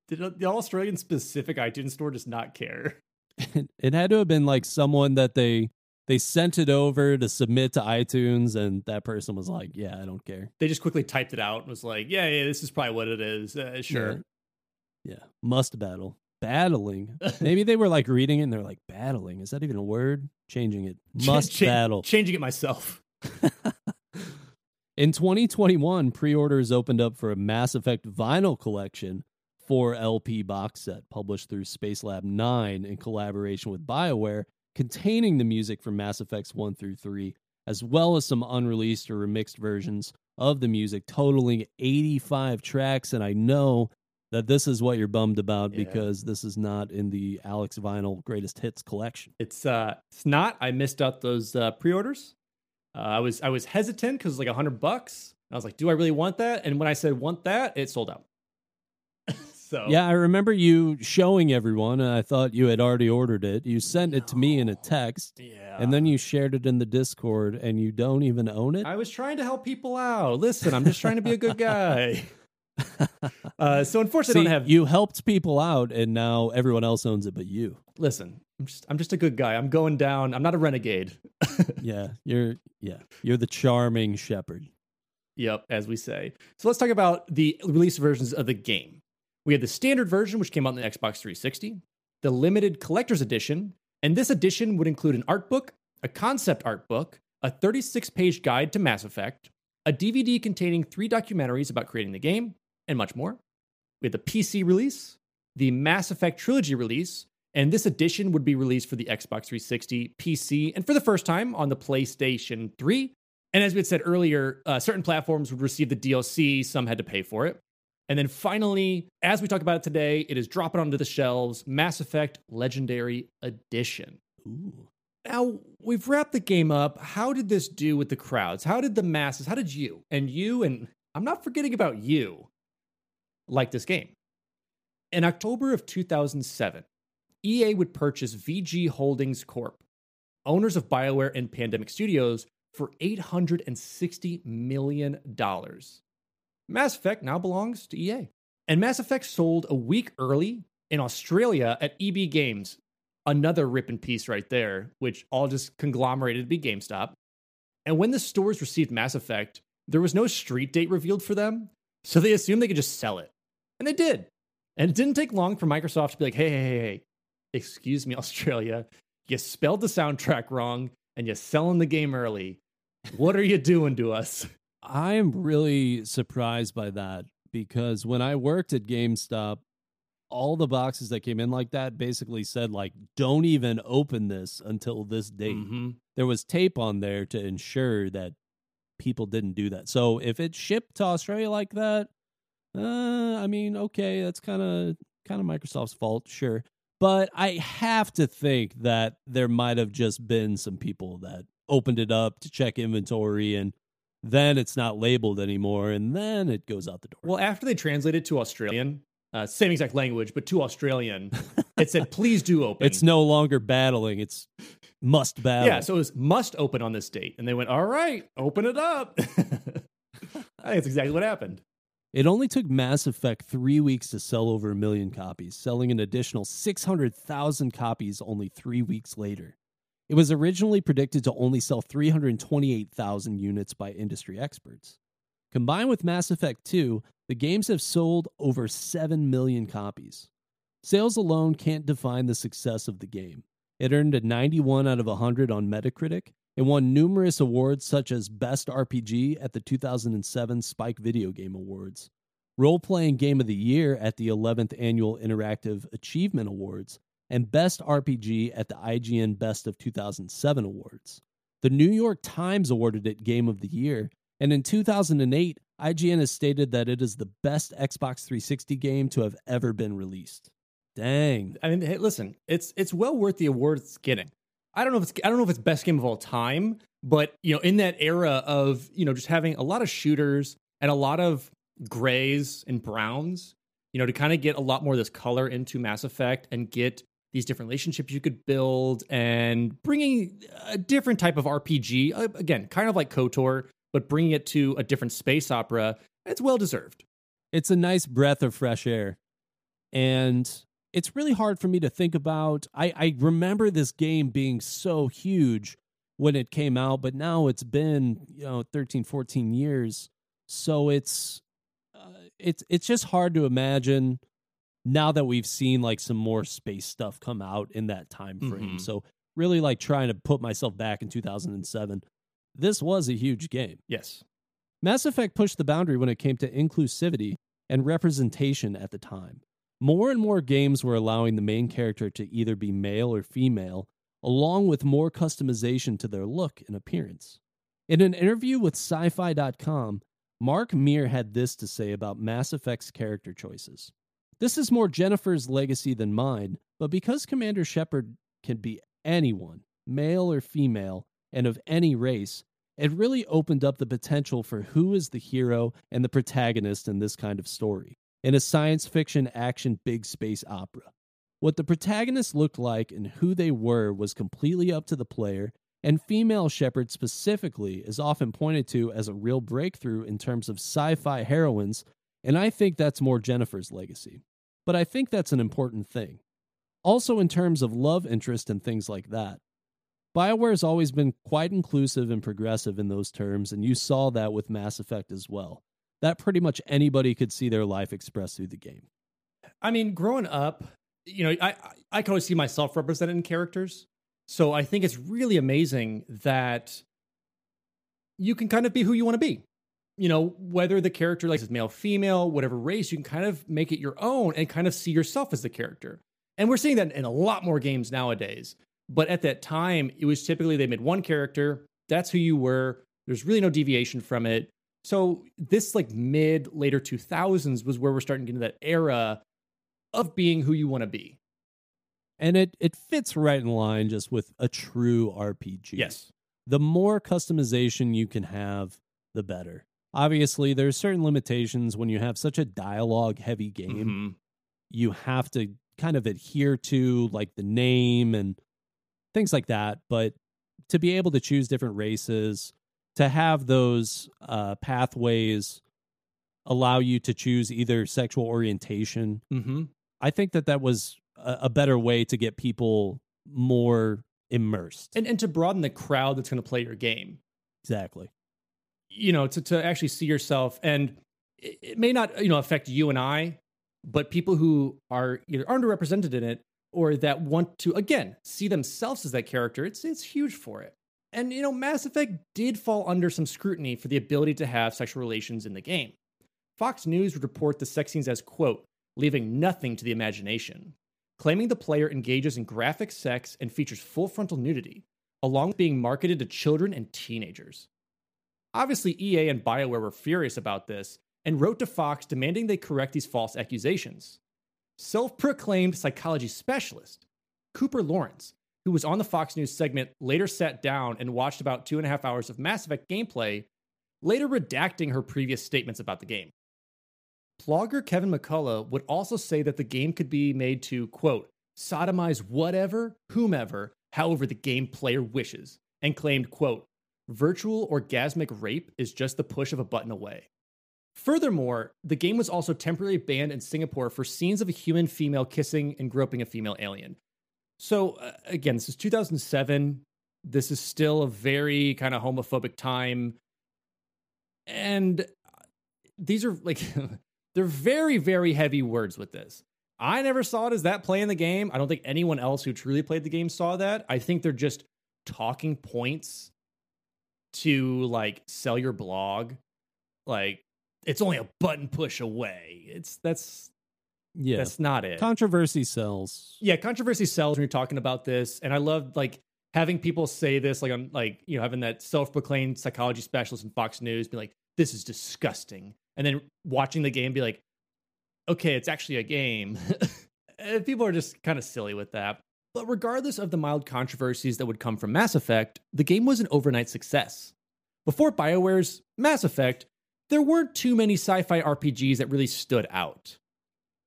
[SPEAKER 1] did the Australian specific iTunes store just not care?
[SPEAKER 3] it had to have been like someone that they they sent it over to submit to iTunes, and that person was like, "Yeah, I don't care."
[SPEAKER 1] They just quickly typed it out and was like, "Yeah, yeah, this is probably what it is. Uh, sure."
[SPEAKER 3] Yeah. yeah, must battle, battling. Maybe they were like reading it, and they're like, "Battling is that even a word?" Changing it, must
[SPEAKER 1] Cha-
[SPEAKER 3] battle.
[SPEAKER 1] Changing it myself.
[SPEAKER 3] In 2021, pre-orders opened up for a Mass Effect vinyl collection 4 LP box set published through Spacelab 9 in collaboration with BioWare, containing the music from Mass Effects 1 through 3, as well as some unreleased or remixed versions of the music, totaling 85 tracks. And I know that this is what you're bummed about
[SPEAKER 1] Yeah.
[SPEAKER 3] because this is not in the Alex Vinyl Greatest Hits collection.
[SPEAKER 1] It's uh, it's not. I missed out those uh, pre-orders. Uh, I was I was hesitant because like a hundred bucks. I was like, do I really want that? And when I said want that, it sold out. So
[SPEAKER 3] Yeah, I remember you showing everyone, and I thought you had already ordered it. You sent it to me in a text,
[SPEAKER 1] yeah.
[SPEAKER 3] and then you shared it in the Discord, and you don't even own it.
[SPEAKER 1] I was trying to help people out. Listen, I'm just trying to be a good guy. uh, so unfortunately,
[SPEAKER 3] See,
[SPEAKER 1] have.
[SPEAKER 3] you helped people out, and now everyone else owns it, but you.
[SPEAKER 1] Listen, I'm just I'm just a good guy. I'm going down. I'm not a renegade.
[SPEAKER 3] Yeah, you're yeah, you're the charming Shepard.
[SPEAKER 1] Yep, as we say. So let's talk about the release versions of the game. We had the standard version, which came out on the Xbox 360, the limited collector's edition, and this edition would include an art book, a concept art book, a 36 page guide to Mass Effect, a DVD containing three documentaries about creating the game, and much more. We had the PC release, the Mass Effect Trilogy release, and this edition would be released for the Xbox 360, PC, and for the first time on the PlayStation 3. And as we had said earlier, uh, certain platforms would receive the DLC, some had to pay for it. And then finally, as we talk about it today, it is dropping onto the shelves Mass Effect Legendary Edition.
[SPEAKER 3] Ooh.
[SPEAKER 1] Now, we've wrapped the game up. How did this do with the crowds? How did the masses, how did you and you, and I'm not forgetting about you, like this game? In October of 2007, EA would purchase VG Holdings Corp., owners of BioWare and Pandemic Studios, for $860 million. Mass Effect now belongs to EA. And Mass Effect sold a week early in Australia at EB Games. Another rip and piece right there, which all just conglomerated to be GameStop. And when the stores received Mass Effect, there was no street date revealed for them, so they assumed they could just sell it. And they did. And it didn't take long for Microsoft to be like, hey, hey, hey, hey, excuse me, Australia, you spelled the soundtrack wrong and you're selling the game early. What are you doing to us?
[SPEAKER 3] I am really surprised by that because when I worked at GameStop, all the boxes that came in like that basically said like don't even open this until this date.
[SPEAKER 1] Mm-hmm.
[SPEAKER 3] There was tape on there to ensure that people didn't do that. So if it shipped to Australia like that, uh, I mean, okay, that's kind of kind of Microsoft's fault, sure. But I have to think that there might have just been some people that opened it up to check inventory and then it's not labeled anymore and then it goes out the door.
[SPEAKER 1] Well, after they translated to Australian, uh, same exact language, but to Australian, it said, please do open.
[SPEAKER 3] It's no longer battling, it's must battle.
[SPEAKER 1] Yeah, so it was must open on this date. And they went, all right, open it up. I think that's exactly what happened.
[SPEAKER 3] It only took Mass Effect three weeks to sell over a million copies, selling an additional 600,000 copies only three weeks later. It was originally predicted to only sell 328,000 units by industry experts. Combined with Mass Effect 2, the games have sold over 7 million copies. Sales alone can't define the success of the game. It earned a 91 out of 100 on Metacritic and won numerous awards such as Best RPG at the 2007 Spike Video Game Awards, Role Playing Game of the Year at the 11th Annual Interactive Achievement Awards, and Best RPG at the IGN Best of 2007 Awards. The New York Times awarded it Game of the Year, and in 2008, IGN has stated that it is the best Xbox 360 game to have ever been released. Dang.
[SPEAKER 1] I mean, hey, listen, it's it's well worth the award it's getting. I don't know if it's I don't know if it's best game of all time, but you know, in that era of you know just having a lot of shooters and a lot of grays and browns, you know, to kind of get a lot more of this color into Mass Effect and get these different relationships you could build and bringing a different type of RPG again, kind of like KOTOR, but bringing it to a different space opera. It's well deserved.
[SPEAKER 3] It's a nice breath of fresh air, and it's really hard for me to think about. I, I remember this game being so huge when it came out, but now it's been, you know, 13, 14 years. So it's uh, it's it's just hard to imagine now that we've seen like some more space stuff come out in that time frame.
[SPEAKER 1] Mhm.
[SPEAKER 3] So really like trying to put myself back in 2007. This was a huge game.
[SPEAKER 1] Yes.
[SPEAKER 3] Mass Effect pushed the boundary when it came to inclusivity and representation at the time. More and more games were allowing the main character to either be male or female, along with more customization to their look and appearance. In an interview with sci fi.com, Mark Meer had this to say about Mass Effect's character choices. This is more Jennifer's legacy than mine, but because Commander Shepard can be anyone, male or female, and of any race, it really opened up the potential for who is the hero and the protagonist in this kind of story, in a science fiction action big space opera. What the protagonists looked like and who they were was completely up to the player, and female Shepard specifically is often pointed to as a real breakthrough in terms of sci fi heroines, and I think that's more Jennifer's legacy. But I think that's an important thing. Also, in terms of love interest and things like that. BioWare has always been quite inclusive and progressive in those terms, and you saw that with Mass Effect as well. That pretty much anybody could see their life expressed through the game.
[SPEAKER 1] I mean, growing up, you know, I I- can always see myself represented in characters. So I think it's really amazing that you can kind of be who you want to be. You know, whether the character like is male, female, whatever race, you can kind of make it your own and kind of see yourself as the character. And we're seeing that in a lot more games nowadays. But at that time, it was typically they made one character, that's who you were. There's really no deviation from it. So this like mid later 2000s was where we're starting to get into that era of being who you want to be.
[SPEAKER 3] And it it fits right in line just with a true RPG.
[SPEAKER 1] Yes.
[SPEAKER 3] The more customization you can have, the better. Obviously, there's certain limitations when you have such a dialogue heavy game.
[SPEAKER 1] Mhm.
[SPEAKER 3] You have to kind of adhere to like the name and things like that, but to be able to choose different races, to have those uh, pathways allow you to choose either sexual orientation.
[SPEAKER 1] Mm-hmm.
[SPEAKER 3] I think that that was a, a better way to get people more immersed.
[SPEAKER 1] And and to broaden the crowd that's going to play your game.
[SPEAKER 3] exactly.
[SPEAKER 1] You know to, to actually see yourself and it, it may not you know affect you and i but people who are either underrepresented in it or that want to again see themselves as that character it's it's huge for it. And you know mass effect did fall under some scrutiny for the ability to have sexual relations in the game. Fox news would report the sex scenes as quote leaving nothing to the imagination claiming the player engages in graphic sex and features full frontal nudity along with being marketed to children and teenagers Obviously, EA and BioWare were furious about this and wrote to Fox demanding they correct these false accusations. Self proclaimed psychology specialist Cooper Lawrence, who was on the Fox News segment, later sat down and watched about two and a half hours of Mass Effect gameplay, later redacting her previous statements about the game. Blogger Kevin McCullough would also say that the game could be made to, quote, sodomize whatever, whomever, however the game player wishes, and claimed, quote, virtual orgasmic rape is just the push of a button away. Furthermore, the game was also temporarily banned in Singapore for scenes of a human female kissing and groping a female alien. So, uh, again, this is 2007. This is still a very kind of homophobic time. And these are like, they're very, very heavy words with this. I never saw it as that play in the game. I don't think anyone else who truly played the game saw that. I think they're just talking points to like sell your blog. Like it's only a button push away. It's that's
[SPEAKER 3] Yeah.
[SPEAKER 1] that's not it.
[SPEAKER 3] Controversy sells.
[SPEAKER 1] yeah, controversy sells when you're talking about this, and I love like having people say this, like i'm like you know having that self-proclaimed psychology specialist in Fox News be like, "This is disgusting," and then watching the game be like, "Okay, it's actually a game." People are just kind of silly with that. But regardless of the mild controversies that would come from Mass Effect, the game was an overnight success. Before BioWare's Mass Effect, there weren't too many sci fi RPGs that really stood out.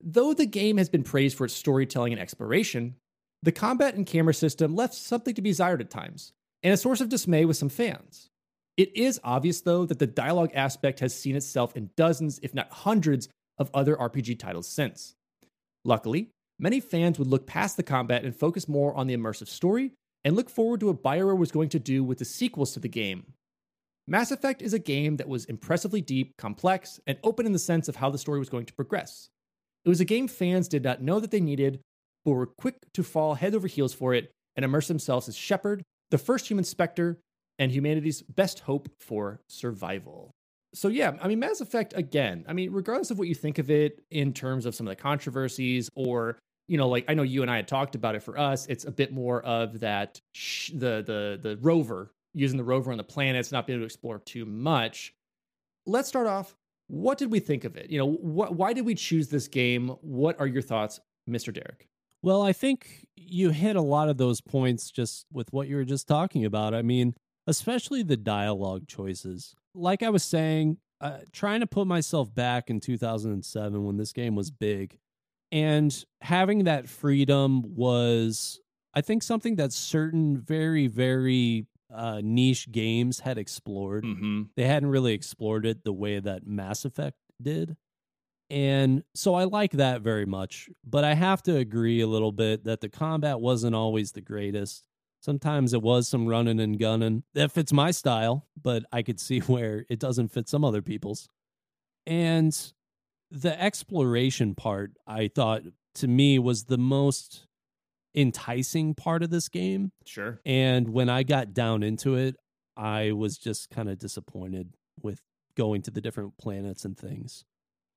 [SPEAKER 1] Though the game has been praised for its storytelling and exploration, the combat and camera system left something to be desired at times, and a source of dismay with some fans. It is obvious, though, that the dialogue aspect has seen itself in dozens, if not hundreds, of other RPG titles since. Luckily, many fans would look past the combat and focus more on the immersive story and look forward to what BioWare was going to do with the sequels to the game. Mass Effect is a game that was impressively deep, complex, and open in the sense of how the story was going to progress. It was a game fans did not know that they needed, but were quick to fall head over heels for it and immerse themselves as Shepard, the first human Spectre, and humanity's best hope for survival. So, yeah, I mean, Mass Effect, again, I mean, regardless of what you think of it in terms of some of the controversies or you know, like I know you and I had talked about it for us. It's a bit more of that sh- the the the rover using the rover on the planets, not being able to explore too much. Let's start off. What did we think of it? You know, wh- why did we choose this game? What are your thoughts, Mister Derek?
[SPEAKER 3] Well, I think you hit a lot of those points just with what you were just talking about. I mean, especially the dialogue choices. Like I was saying, uh, trying to put myself back in 2007 when this game was big and having that freedom was, I think, something that certain very, very uh, niche games had explored.
[SPEAKER 1] Mm-hmm.
[SPEAKER 3] They hadn't really explored it the way that Mass Effect did. And so I like that very much. But I have to agree a little bit that the combat wasn't always the greatest. Sometimes it was some running and gunning. That fits my style, but I could see where it doesn't fit some other people's. And the exploration part, I thought to me was the most enticing part of this game.
[SPEAKER 1] Sure.
[SPEAKER 3] And when I got down into it, I was just kind of disappointed with going to the different planets and things.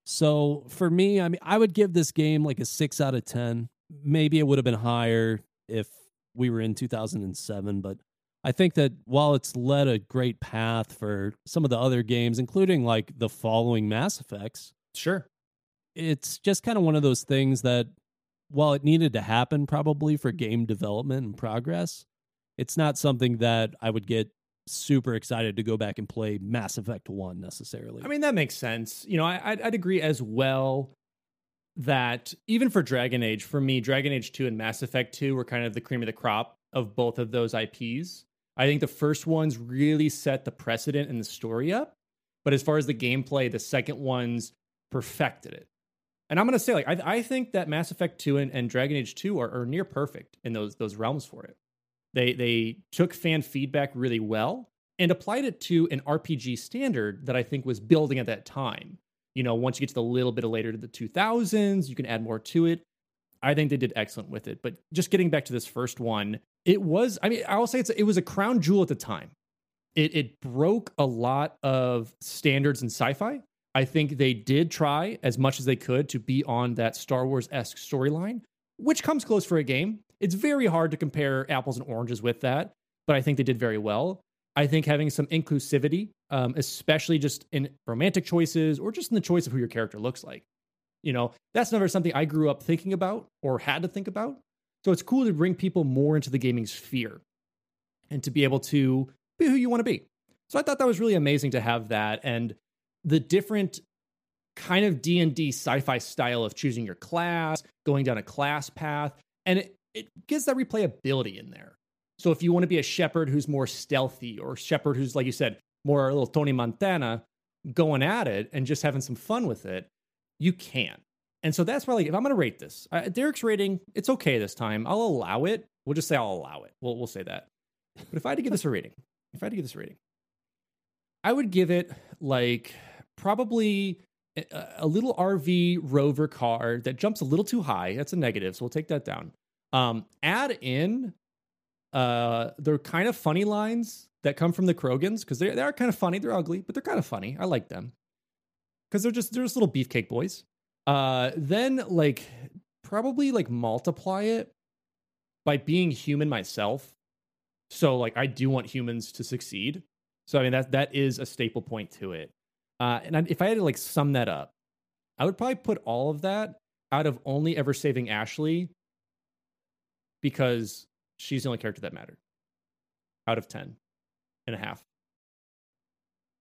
[SPEAKER 3] So for me, I mean, I would give this game like a six out of 10. Maybe it would have been higher if we were in 2007, but I think that while it's led a great path for some of the other games, including like the following Mass Effects,
[SPEAKER 1] Sure.
[SPEAKER 3] it's just kind of one of those things that while it needed to happen probably for game development and progress, it's not something that I would get super excited to go back and play Mass Effect 1 necessarily.
[SPEAKER 1] I mean, that makes sense. You know, I, I'd, I'd agree as well that even for Dragon Age, for me, Dragon Age 2 and Mass Effect 2 were kind of the cream of the crop of both of those IPs. I think the first ones really set the precedent and the story up. But as far as the gameplay, the second ones perfected it. And I'm going to say, like, I, I, think that Mass Effect 2 and, and Dragon Age 2 are, are near perfect in those, those realms for it. They, they took fan feedback really well and applied it to an RPG standard that I think was building at that time. You know, once you get to the little bit of later to the 2000s, you can add more to it. I think they did excellent with it. But just getting back to this first one, it was, I mean, I will say it's, it was a crown jewel at the time. It, it broke a lot of standards in sci fi. I think they did try as much as they could to be on that Star Wars esque storyline, which comes close for a game. It's very hard to compare apples and oranges with that, but I think they did very well. I think having some inclusivity, um, especially just in romantic choices or just in the choice of who your character looks like, you know, that's never something I grew up thinking about or had to think about. So it's cool to bring people more into the gaming sphere and to be able to be who you want to be. So I thought that was really amazing to have that and the different kind of D&D sci-fi style of choosing your class, going down a class path, and it, it gives that replayability in there. So if you want to be a Shepard who's more stealthy or Shepard who's like you said, more a little Tony Montana going at it and just having some fun with it, you can. And so that's why like if I'm going to rate this, uh, Derek's rating, it's okay this time. I'll allow it. We'll just say I'll allow it. We'll we'll say that. But if I had to give this a rating, if I had to give this a rating, I would give it like probably a, little RV rover car that jumps a little too high. That's a negative, so we'll take that down. Um, add in uh, they're kind of funny lines that come from the Krogans because they they are kind of funny. They're ugly, but they're kind of funny. I like them because they're just they're just little beefcake boys. Uh, then like probably like multiply it by being human myself. So like I do want humans to succeed. So I mean that that is a staple point to it. Uh, and I, if I had to like sum that up, I would probably put all of that out of only ever saving Ashley because she's the only character that mattered. Out of 10 and a half.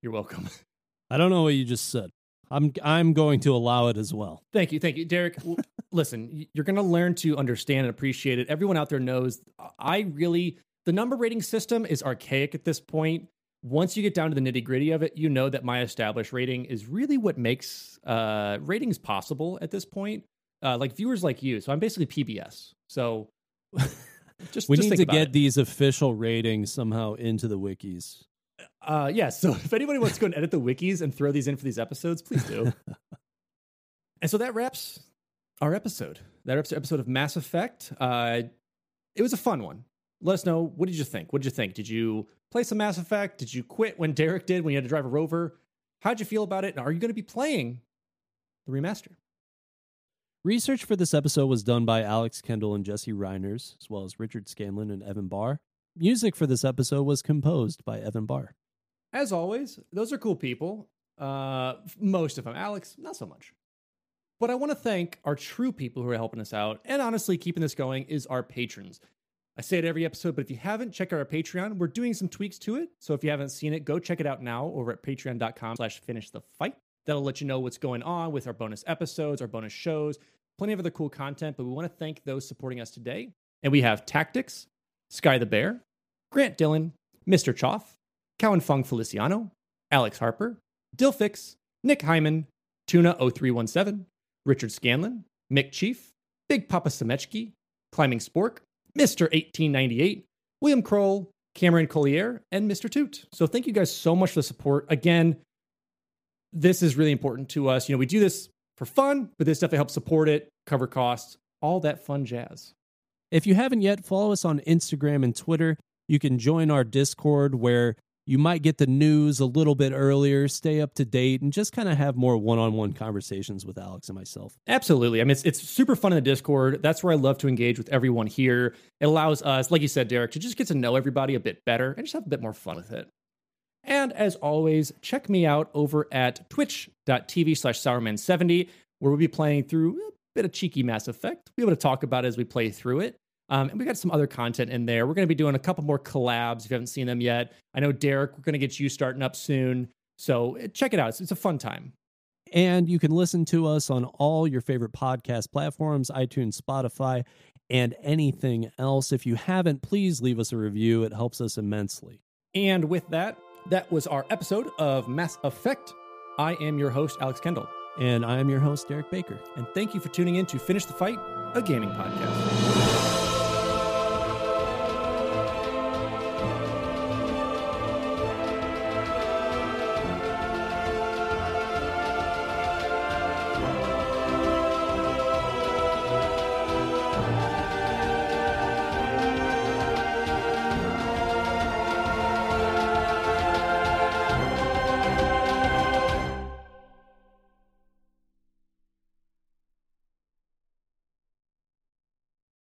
[SPEAKER 1] You're welcome.
[SPEAKER 3] I don't know what you just said. I'm I'm going to allow it as well.
[SPEAKER 1] Thank you, thank you, Derek. listen, you're going to learn to understand and appreciate it. Everyone out there knows I really the number rating system is archaic at this point. Once you get down to the nitty gritty of it, you know that my established rating is really what makes uh, ratings possible at this point. Uh, like viewers like you, so I'm basically PBS. So
[SPEAKER 3] just we just need to get it. these official ratings somehow into the wikis.
[SPEAKER 1] Uh, yeah. So if anybody wants to go and edit the wikis and throw these in for these episodes, please do. and so that wraps our episode. That wraps our episode of Mass Effect. Uh, it was a fun one. Let us know. What did you think? What did you think? Did you play some Mass Effect? Did you quit when Derek did when you had to drive a rover? How'd you feel about it? And are you going to be playing the remaster?
[SPEAKER 3] Research for this episode was done by Alex Kendall and Jesse Reiners, as well as Richard Scanlon and Evan Barr. Music for this episode was composed by Evan Barr.
[SPEAKER 1] As always, those are cool people. Uh, most of them. Alex, not so much. But I want to thank our true people who are helping us out, and honestly, keeping this going is our patrons. I say it every episode, but if you haven't, check out our Patreon. We're doing some tweaks to it. So if you haven't seen it, go check it out now over at patreon.com slash finish the fight. That'll let you know what's going on with our bonus episodes, our bonus shows, plenty of other cool content. But we want to thank those supporting us today. And we have Tactics, Sky the Bear, Grant Dillon, Mr. Choff, Cowan Fung Feliciano, Alex Harper, Dilfix, Nick Hyman, Tuna0317, Richard Scanlon, Mick Chief, Big Papa Semechki, Climbing Spork, Mr. 1898, William Kroll, Cameron Collier, and Mr. Toot. So thank you guys so much for the support. Again, this is really important to us. You know, we do this for fun, but this definitely helps support it, cover costs, all that fun jazz.
[SPEAKER 3] If you haven't yet, follow us on Instagram and Twitter. You can join our Discord where you might get the news a little bit earlier, stay up to date, and just kind of have more one on one conversations with Alex and myself.
[SPEAKER 1] Absolutely. I mean, it's, it's super fun in the Discord. That's where I love to engage with everyone here. It allows us, like you said, Derek, to just get to know everybody a bit better and just have a bit more fun with it. And as always, check me out over at twitch.tv slash sourman70, where we'll be playing through a bit of cheeky Mass Effect. We'll be able to talk about it as we play through it. Um, and we got some other content in there. We're going to be doing a couple more collabs if you haven't seen them yet. I know Derek, we're going to get you starting up soon. So eh, check it out. It's, it's a fun time.
[SPEAKER 3] And you can listen to us on all your favorite podcast platforms iTunes, Spotify, and anything else. If you haven't, please leave us a review. It helps us immensely.
[SPEAKER 1] And with that, that was our episode of Mass Effect. I am your host, Alex Kendall.
[SPEAKER 3] And I'm your host, Derek Baker.
[SPEAKER 1] And thank you for tuning in to Finish the Fight, a gaming podcast.